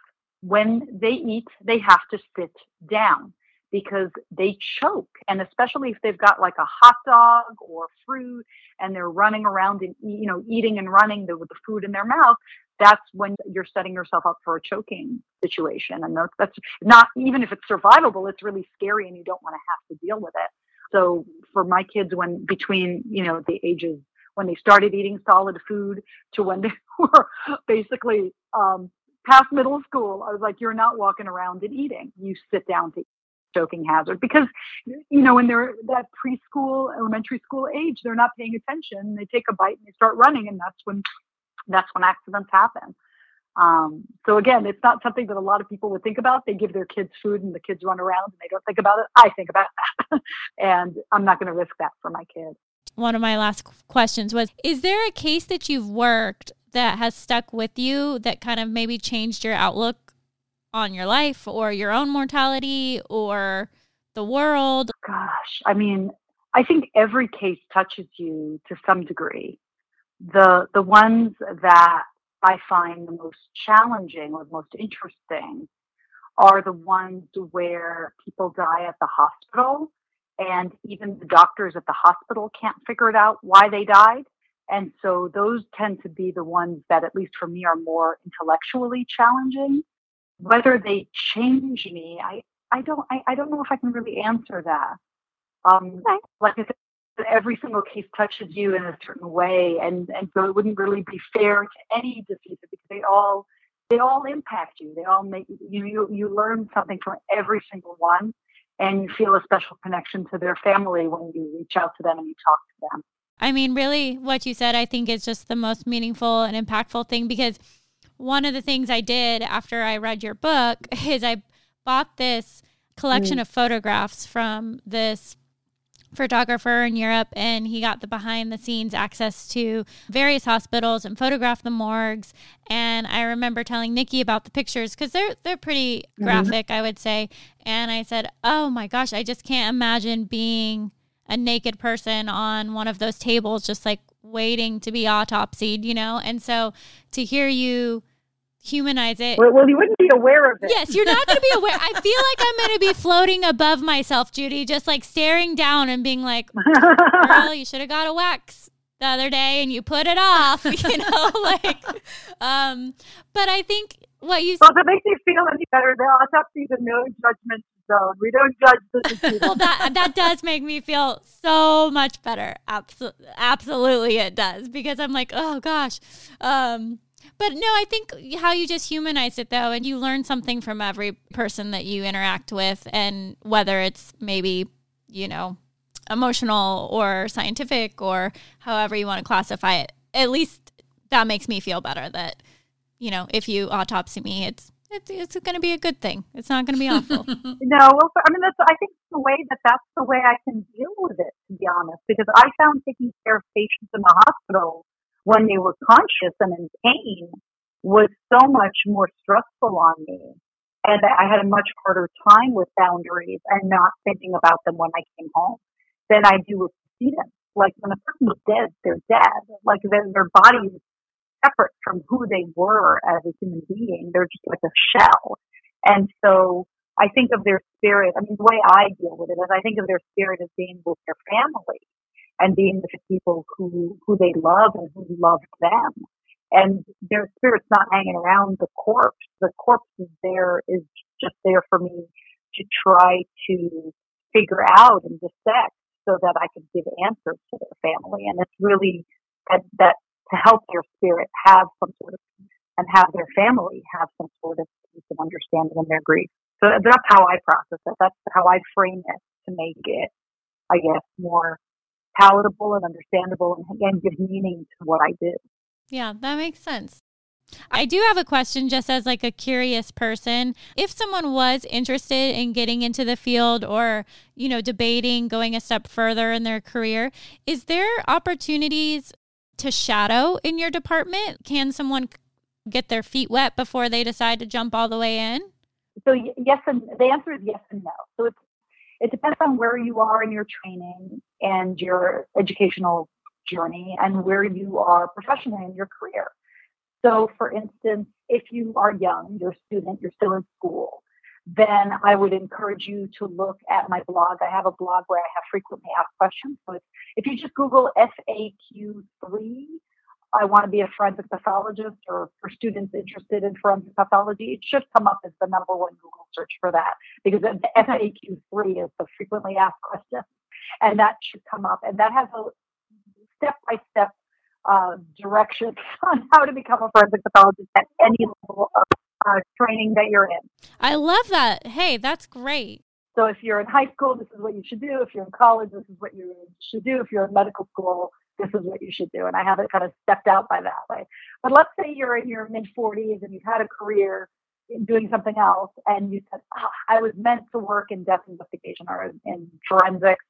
When they eat, they have to sit down because they choke. And especially if they've got like a hot dog or fruit and they're running around and, you know, eating and running with the food in their mouth, that's when you're setting yourself up for a choking situation. And that's not, even if it's survivable, it's really scary and you don't want to have to deal with it. So for my kids, when between, you know, the ages when they started eating solid food to when they were basically um, past middle school, I was like, you're not walking around and eating. You sit down to choking hazard because you know when they're that preschool elementary school age they're not paying attention. They take a bite and they start running and that's when that's when accidents happen. Um, so again it's not something that a lot of people would think about. They give their kids food and the kids run around and they don't think about it. I think about that. And i'm not going to risk that for my kids. One of my last questions was is there a case that you've worked that has stuck with you that kind of maybe changed your outlook on your life or your own mortality or the world? Gosh, I mean, I think every case touches you to some degree. The the ones that I find the most challenging or the most interesting are the ones where people die at the hospital and even the doctors at the hospital can't figure it out why they died. And so those tend to be the ones that, at least for me, are more intellectually challenging whether they change me, I, I don't I, I don't know if I can really answer that. Um, okay. Like I said, every single case touches you in a certain way, and and so it wouldn't really be fair to any disease because they all they all impact you. They all make you you you learn something from every single one, and you feel a special connection to their family when you reach out to them and you talk to them. I mean, really, what you said, I think is just the most meaningful and impactful thing because one of the things I did after I read your book is I bought this collection mm. of photographs from this photographer in Europe and he got the behind the scenes access to various hospitals and photographed the morgues and I remember telling Niki about the pictures cuz they're they're pretty mm-hmm. graphic mm-hmm. I would say and I said oh my gosh I just can't imagine being a naked person on one of those tables just like waiting to be autopsied you know and so to hear you humanize it. Well, well, you wouldn't be aware of it. Yes, you're not going to be aware. I feel like I'm going to be floating above myself, Judy, just like staring down and being like, "Girl, you should have got a wax the other day and you put it off." You know, like. Um, but I think what you. Well, if it makes you feel any better, the autopsy is a no judgment zone. We don't judge the well, that that does make me feel so much better. Absolutely, absolutely, it does because I'm like, oh gosh. Um, but no, I think how you just humanize it though, and you learn something from every person that you interact with, and whether it's maybe, you know, emotional or scientific or however you want to classify it, at least that makes me feel better that, you know, if you autopsy me, it's it's, it's going to be a good thing. It's not going to be awful. no, well, I mean, that's, I think the way that that's the way I can deal with it, to be honest, because I found taking care of patients in the hospital when they were conscious and in pain was so much more stressful on me. And I had a much harder time with boundaries and not thinking about them when I came home than I do with decedents. Like when a person is dead, they're dead. Like their, their body is separate from who they were as a human being. They're just like a shell. And so I think of their spirit. I mean, the way I deal with it is I think of their spirit as being with their family and being with the people who, who they love and who loved them. And their spirit's not hanging around the corpse. The corpse is there, is just there for me to try to figure out and dissect so that I can give answers to their family. And it's really that, that to help their spirit have some sort of and have their family have some sort of peace and understanding in their grief. So that's how I process it. That's how I frame it to make it, I guess, more palatable and understandable and, and give meaning to what I do. Yeah, that makes sense. I do have a question just as like a curious person. If someone was interested in getting into the field or, you know, debating going a step further in their career, is there opportunities to shadow in your department? Can someone get their feet wet before they decide to jump all the way in? So yes, and the answer is yes and no. So it's it depends on where you are in your training and your educational journey and where you are professionally in your career. So, for instance, if you are young, you're a student, you're still in school, then I would encourage you to look at my blog. I have a blog where I have frequently asked questions. So, if you just Google FAQ3, I want to be a forensic pathologist or for students interested in forensic pathology, it should come up as the number one Google search for that because the FAQ3 is the frequently asked questions. And that should come up. And that has a step by step direction on how to become a forensic pathologist at any level of uh, training that you're in. I love that. Hey, that's great. So if you're in high school, this is what you should do. If you're in college, this is what you should do. If you're in medical school, this is what you should do. And I have it kind of stepped out by that way. But let's say you're in your mid 40s and you've had a career in doing something else, and you said, oh, I was meant to work in death investigation or in forensics.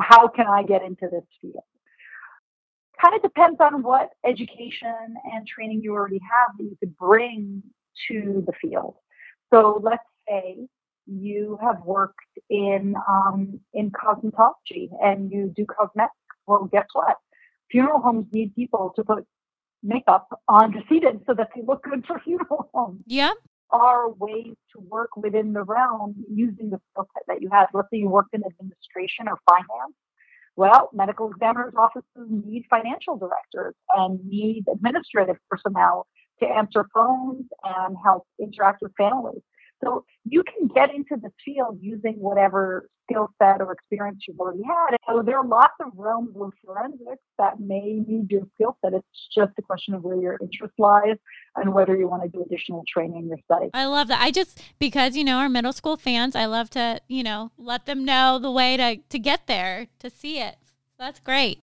How can I get into this field? Kind of depends on what education and training you already have that you could bring to the field. So let's say you have worked in um, in cosmetology and you do cosmetics. Well, guess what? Funeral homes need people to put makeup on decedents so that they look good for funeral homes. Yeah. Are ways to work within the realm using the skill set that you have. Let's say you worked in administration or finance. Well, medical examiners' offices need financial directors and need administrative personnel to answer phones and help interact with families. So you can get into the field using whatever skill set or experience you've already had. So there are lots of realms of forensics that may need your skill set. It's just a question of where your interest lies and whether you want to do additional training or study. I love that. I just because you know our middle school fans, I love to you know let them know the way to to get there to see it. That's great.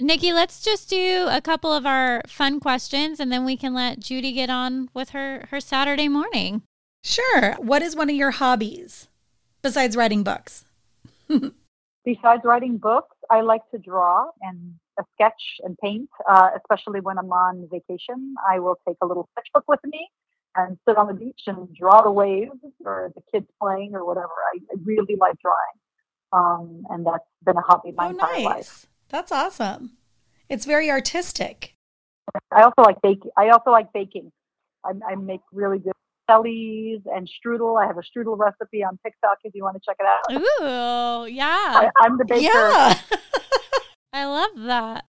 Niki, let's just do a couple of our fun questions and then we can let Judy get on with her her Saturday morning. Sure. What is one of your hobbies besides writing books? besides writing books, I like to draw and a sketch and paint, uh, especially when I'm on vacation. I will take a little sketchbook with me and sit on the beach and draw the waves or the kids playing or whatever. I, I really like drawing. Um, and that's been a hobby my oh, entire nice. life. That's awesome. It's very artistic. I also like baking. I also like baking. I, I make really good jellies and strudel. I have a strudel recipe on TikTok if you want to check it out. Ooh, yeah. I, I'm the baker. Yeah. I love that.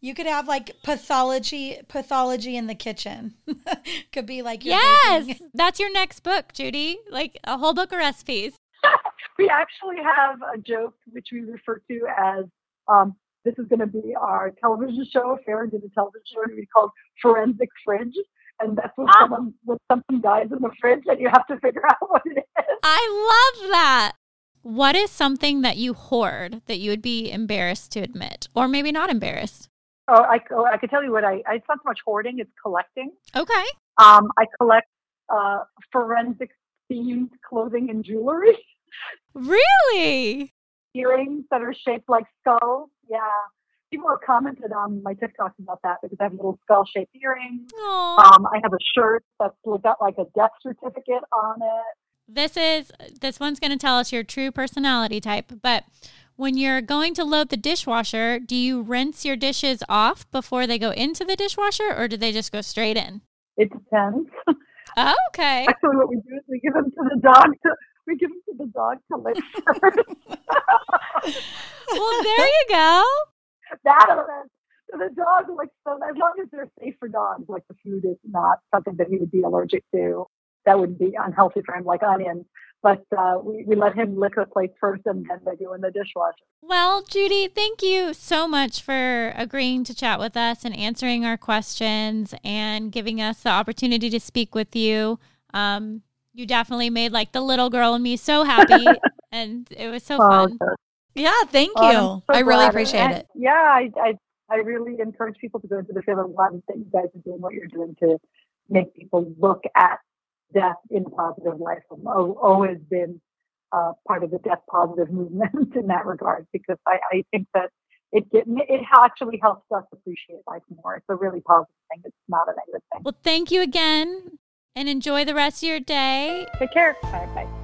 You could have like pathology pathology in the kitchen. could be like your Yes. baking- That's your next book, Judy. Like a whole book of recipes. we actually have a joke which we refer to as um, this is going to be our television show. Farron did a television show to be called Forensic Fridge, and that's when Ah. someone when something dies in the fridge, and you have to figure out what it is. I love that. What is something that you hoard that you would be embarrassed to admit, or maybe not embarrassed? Oh, I, oh, I could tell you what I. It's not so much hoarding; it's collecting. Okay. Um, I collect uh, forensic themed clothing and jewelry, Really? earrings that are shaped like skulls. Yeah. People have commented on my TikToks about that because I have little skull shaped earrings. Um, I have a shirt that's got like a death certificate on it. This is this one's going to tell us your true personality type. But when you're going to load the dishwasher, do you rinse your dishes off before they go into the dishwasher, or do they just go straight in? It depends. Oh, okay. Actually, what we do is we give them to the dog. To, we give them to the dog to lick first. Well, there you go. That. So the dog like so as long as they're safe for dogs, like the food is not something that he would be allergic to. That would be unhealthy for him, like onions. But uh, we, we let him lick the plate first and then they do in the dishwasher. Well, Judy, thank you so much for agreeing to chat with us and answering our questions and giving us the opportunity to speak with you. Um, you definitely made like the little girl in me so happy, and it was so fun. so- Yeah, thank you. well, I'm so I really appreciate And, it. Yeah, I, I I really encourage people to go into the film one that you guys are doing what you're doing to make people look at death in a positive light. I've always been uh, part of the death positive movement in that regard because I, I think that it get, it actually helps us appreciate life more. It's a really positive thing. It's not a negative thing. Well, thank you again, and enjoy the rest of your day. Take care. Bye. Bye.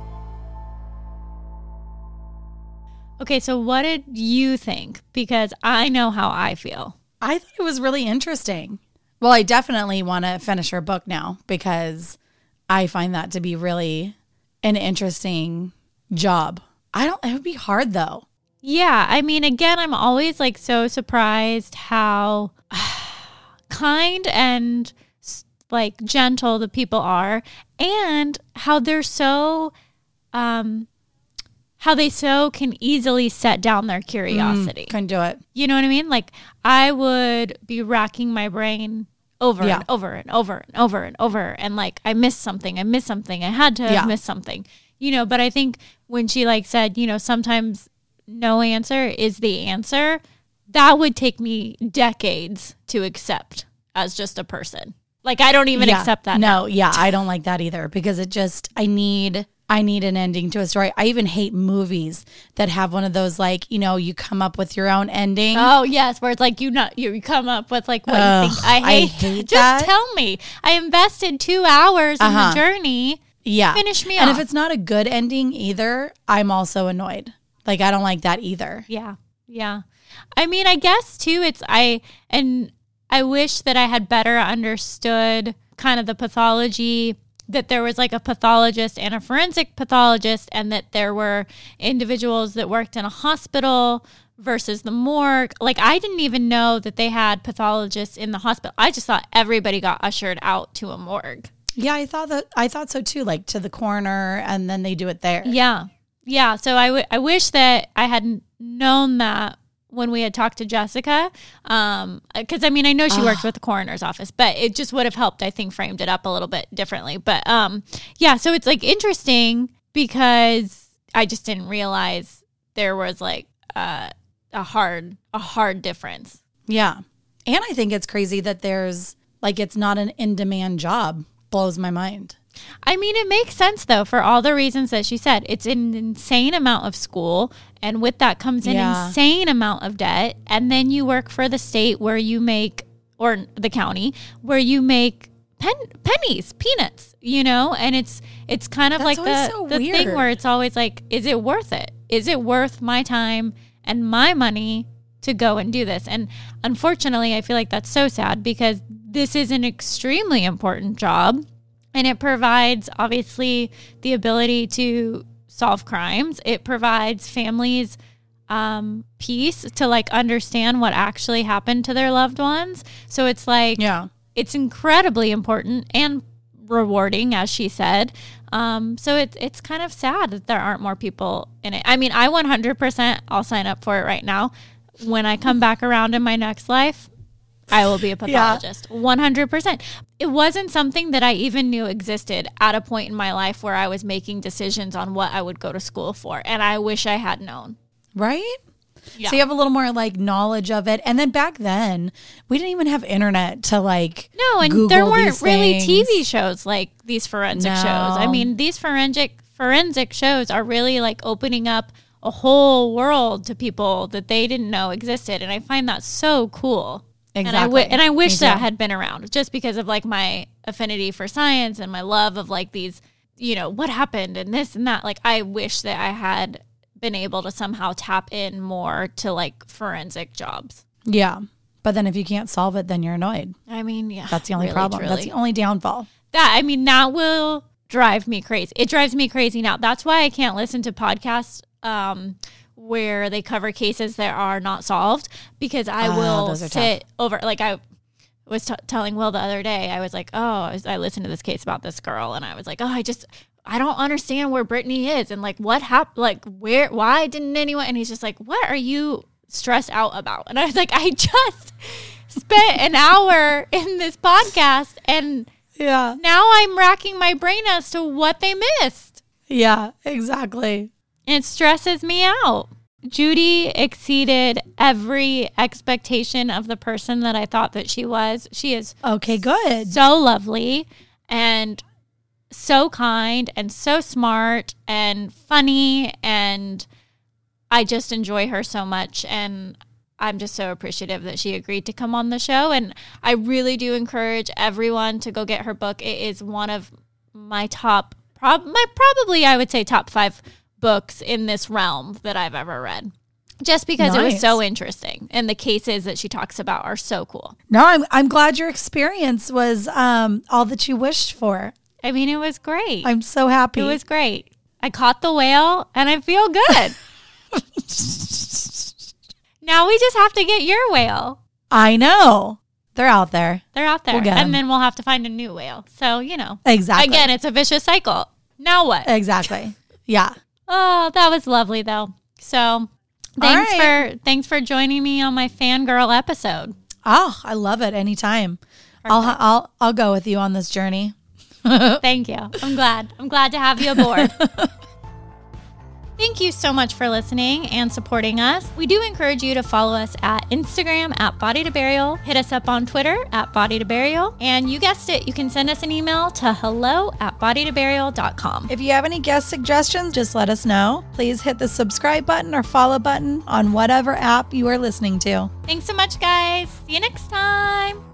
Okay, so what did you think? Because I know how I feel. I thought it was really interesting. Well, I definitely want to finish her book now because I find that to be really an interesting job. I don't, it would be hard though. Yeah, I mean, again, I'm always like so surprised how kind and like gentle the people are, and how they're so, um, how they so can easily set down their curiosity. Mm, Couldn't do it. You know what I mean? Like I would be racking my brain over Yeah. and over and over and over and over and like I missed something, I missed something, I had to have Yeah. missed something. You know, but I think when she like said, you know, sometimes no answer is the answer, that would take me decades to accept as just a person. Like I don't even Yeah. accept that. No, yeah, I don't like that either because it just I need I need an ending to a story. I even hate movies that have one of those like, you know, you come up with your own ending. Oh yes, where it's like you not you come up with like what Ugh, you think. I I hate. hate just that. tell me. I invested two hours in Uh-huh. the journey. yeah. finish me And off. if it's not a good ending either, I'm also annoyed. Like I don't like that either. Yeah. Yeah. I mean, I guess too, it's I, and I wish that I had better understood kind of the pathology, that there was like a pathologist and a forensic pathologist, and that there were individuals that worked in a hospital versus the morgue. Like, I didn't even know that they had pathologists in the hospital. I just thought everybody got ushered out to a morgue. Yeah, I thought that I thought so too, like to the coroner and then they do it there. Yeah. Yeah. So I I wish that I hadn't known that when we had talked to Jessica. Um, because I mean I know she worked with the coroner's office, but it just would have helped, I think, framed it up a little bit differently. But um yeah, so it's like interesting because I just didn't realize there was like uh, a hard a hard difference. Yeah. And I think it's crazy that there's like it's not an in demand job. Blows my mind. I mean, it makes sense though for all the reasons that she said. It's an insane amount of school, and with that comes an Yeah. insane amount of debt. And then you work for the state where you make, or the county where you make pen, pennies, peanuts. You know, and it's it's kind of That's like the so the thing where it's always like, is it worth it? Is it worth my time and my money to go and do this? And unfortunately, I feel like that's so sad because this is an extremely important job and it provides obviously the ability to solve crimes. It provides families um, peace to like understand what actually happened to their loved ones. So it's like, Yeah. it's incredibly important and rewarding, as she said. Um, so it's it's kind of sad that there aren't more people in it. I mean, I 100% I'll sign up for it right now. When I come back around in my next life, I will be a pathologist. 100%. It wasn't something that I even knew existed at a point in my life where I was making decisions on what I would go to school for, and I wish I had known. Right? Yeah. So you have a little more like knowledge of it. And then back then, we didn't even have internet to like No, and Google there weren't really. TV shows like these forensic shows. I mean, these forensic forensic shows are really like opening up a whole world to people that they didn't know existed, and I find that so cool. And I, Exactly. and I wish that had been around just because of like my affinity for science and my love of like these, you know, what happened and this and that. Like, I wish that I had been able to somehow tap in more to like forensic jobs. Yeah. But then if you can't solve it, then you're annoyed. I mean, yeah, That's the only really, problem. That's the only downfall. that I mean that will drive me crazy. It drives me crazy now. That's why I can't listen to podcasts um, where they cover cases that are not solved because I Ah, will sit over like I was t- telling Will the other day. I was like, oh, I, was, I listened to this case about this girl, and I was like, oh, I just. I don't understand where Brittany is and like what happened like where why didn't anyone and he's just like what are you stressed out about and I was like I just spent an hour in this podcast and Yeah. now I'm racking my brain as to what they missed. Yeah, exactly. It stresses me out. Judy exceeded every expectation of the person that I thought that she was. She is Okay, good. so lovely and so kind and so smart and funny and I just enjoy her so much and I'm just so appreciative that she agreed to come on the show and I really do encourage everyone to go get her book. It is one of my top prob my probably I would say top 5 books in this realm that I've ever read. Just because it was so interesting and the cases that she talks about are so cool. No, I'm I'm glad your experience was um all that you wished for. I mean, it was great. I'm so happy. It was great. I caught the whale and I feel good. now we just have to get your whale. I know. They're out there. They're out there. We'll and then we'll have to find a new whale. So, you know, Exactly. again, it's a vicious cycle. Now what? Exactly. Yeah. Oh, that was lovely though. So, thanks right. for thanks for joining me on my fangirl episode. Oh, I love it anytime. I'll I'll I'll go with you on this journey. Thank you. I'm glad. I'm glad to have you aboard. Thank you so much for listening and supporting us. We do encourage you to follow us at Instagram at Body to Burial. Hit us up on Twitter at Body to Burial. And you guessed it, you can send us an email to hello at bodytoburial.com. If you have any guest suggestions, just let us know. Please hit the subscribe button or follow button on whatever app you are listening to. Thanks so much, guys. See you next time.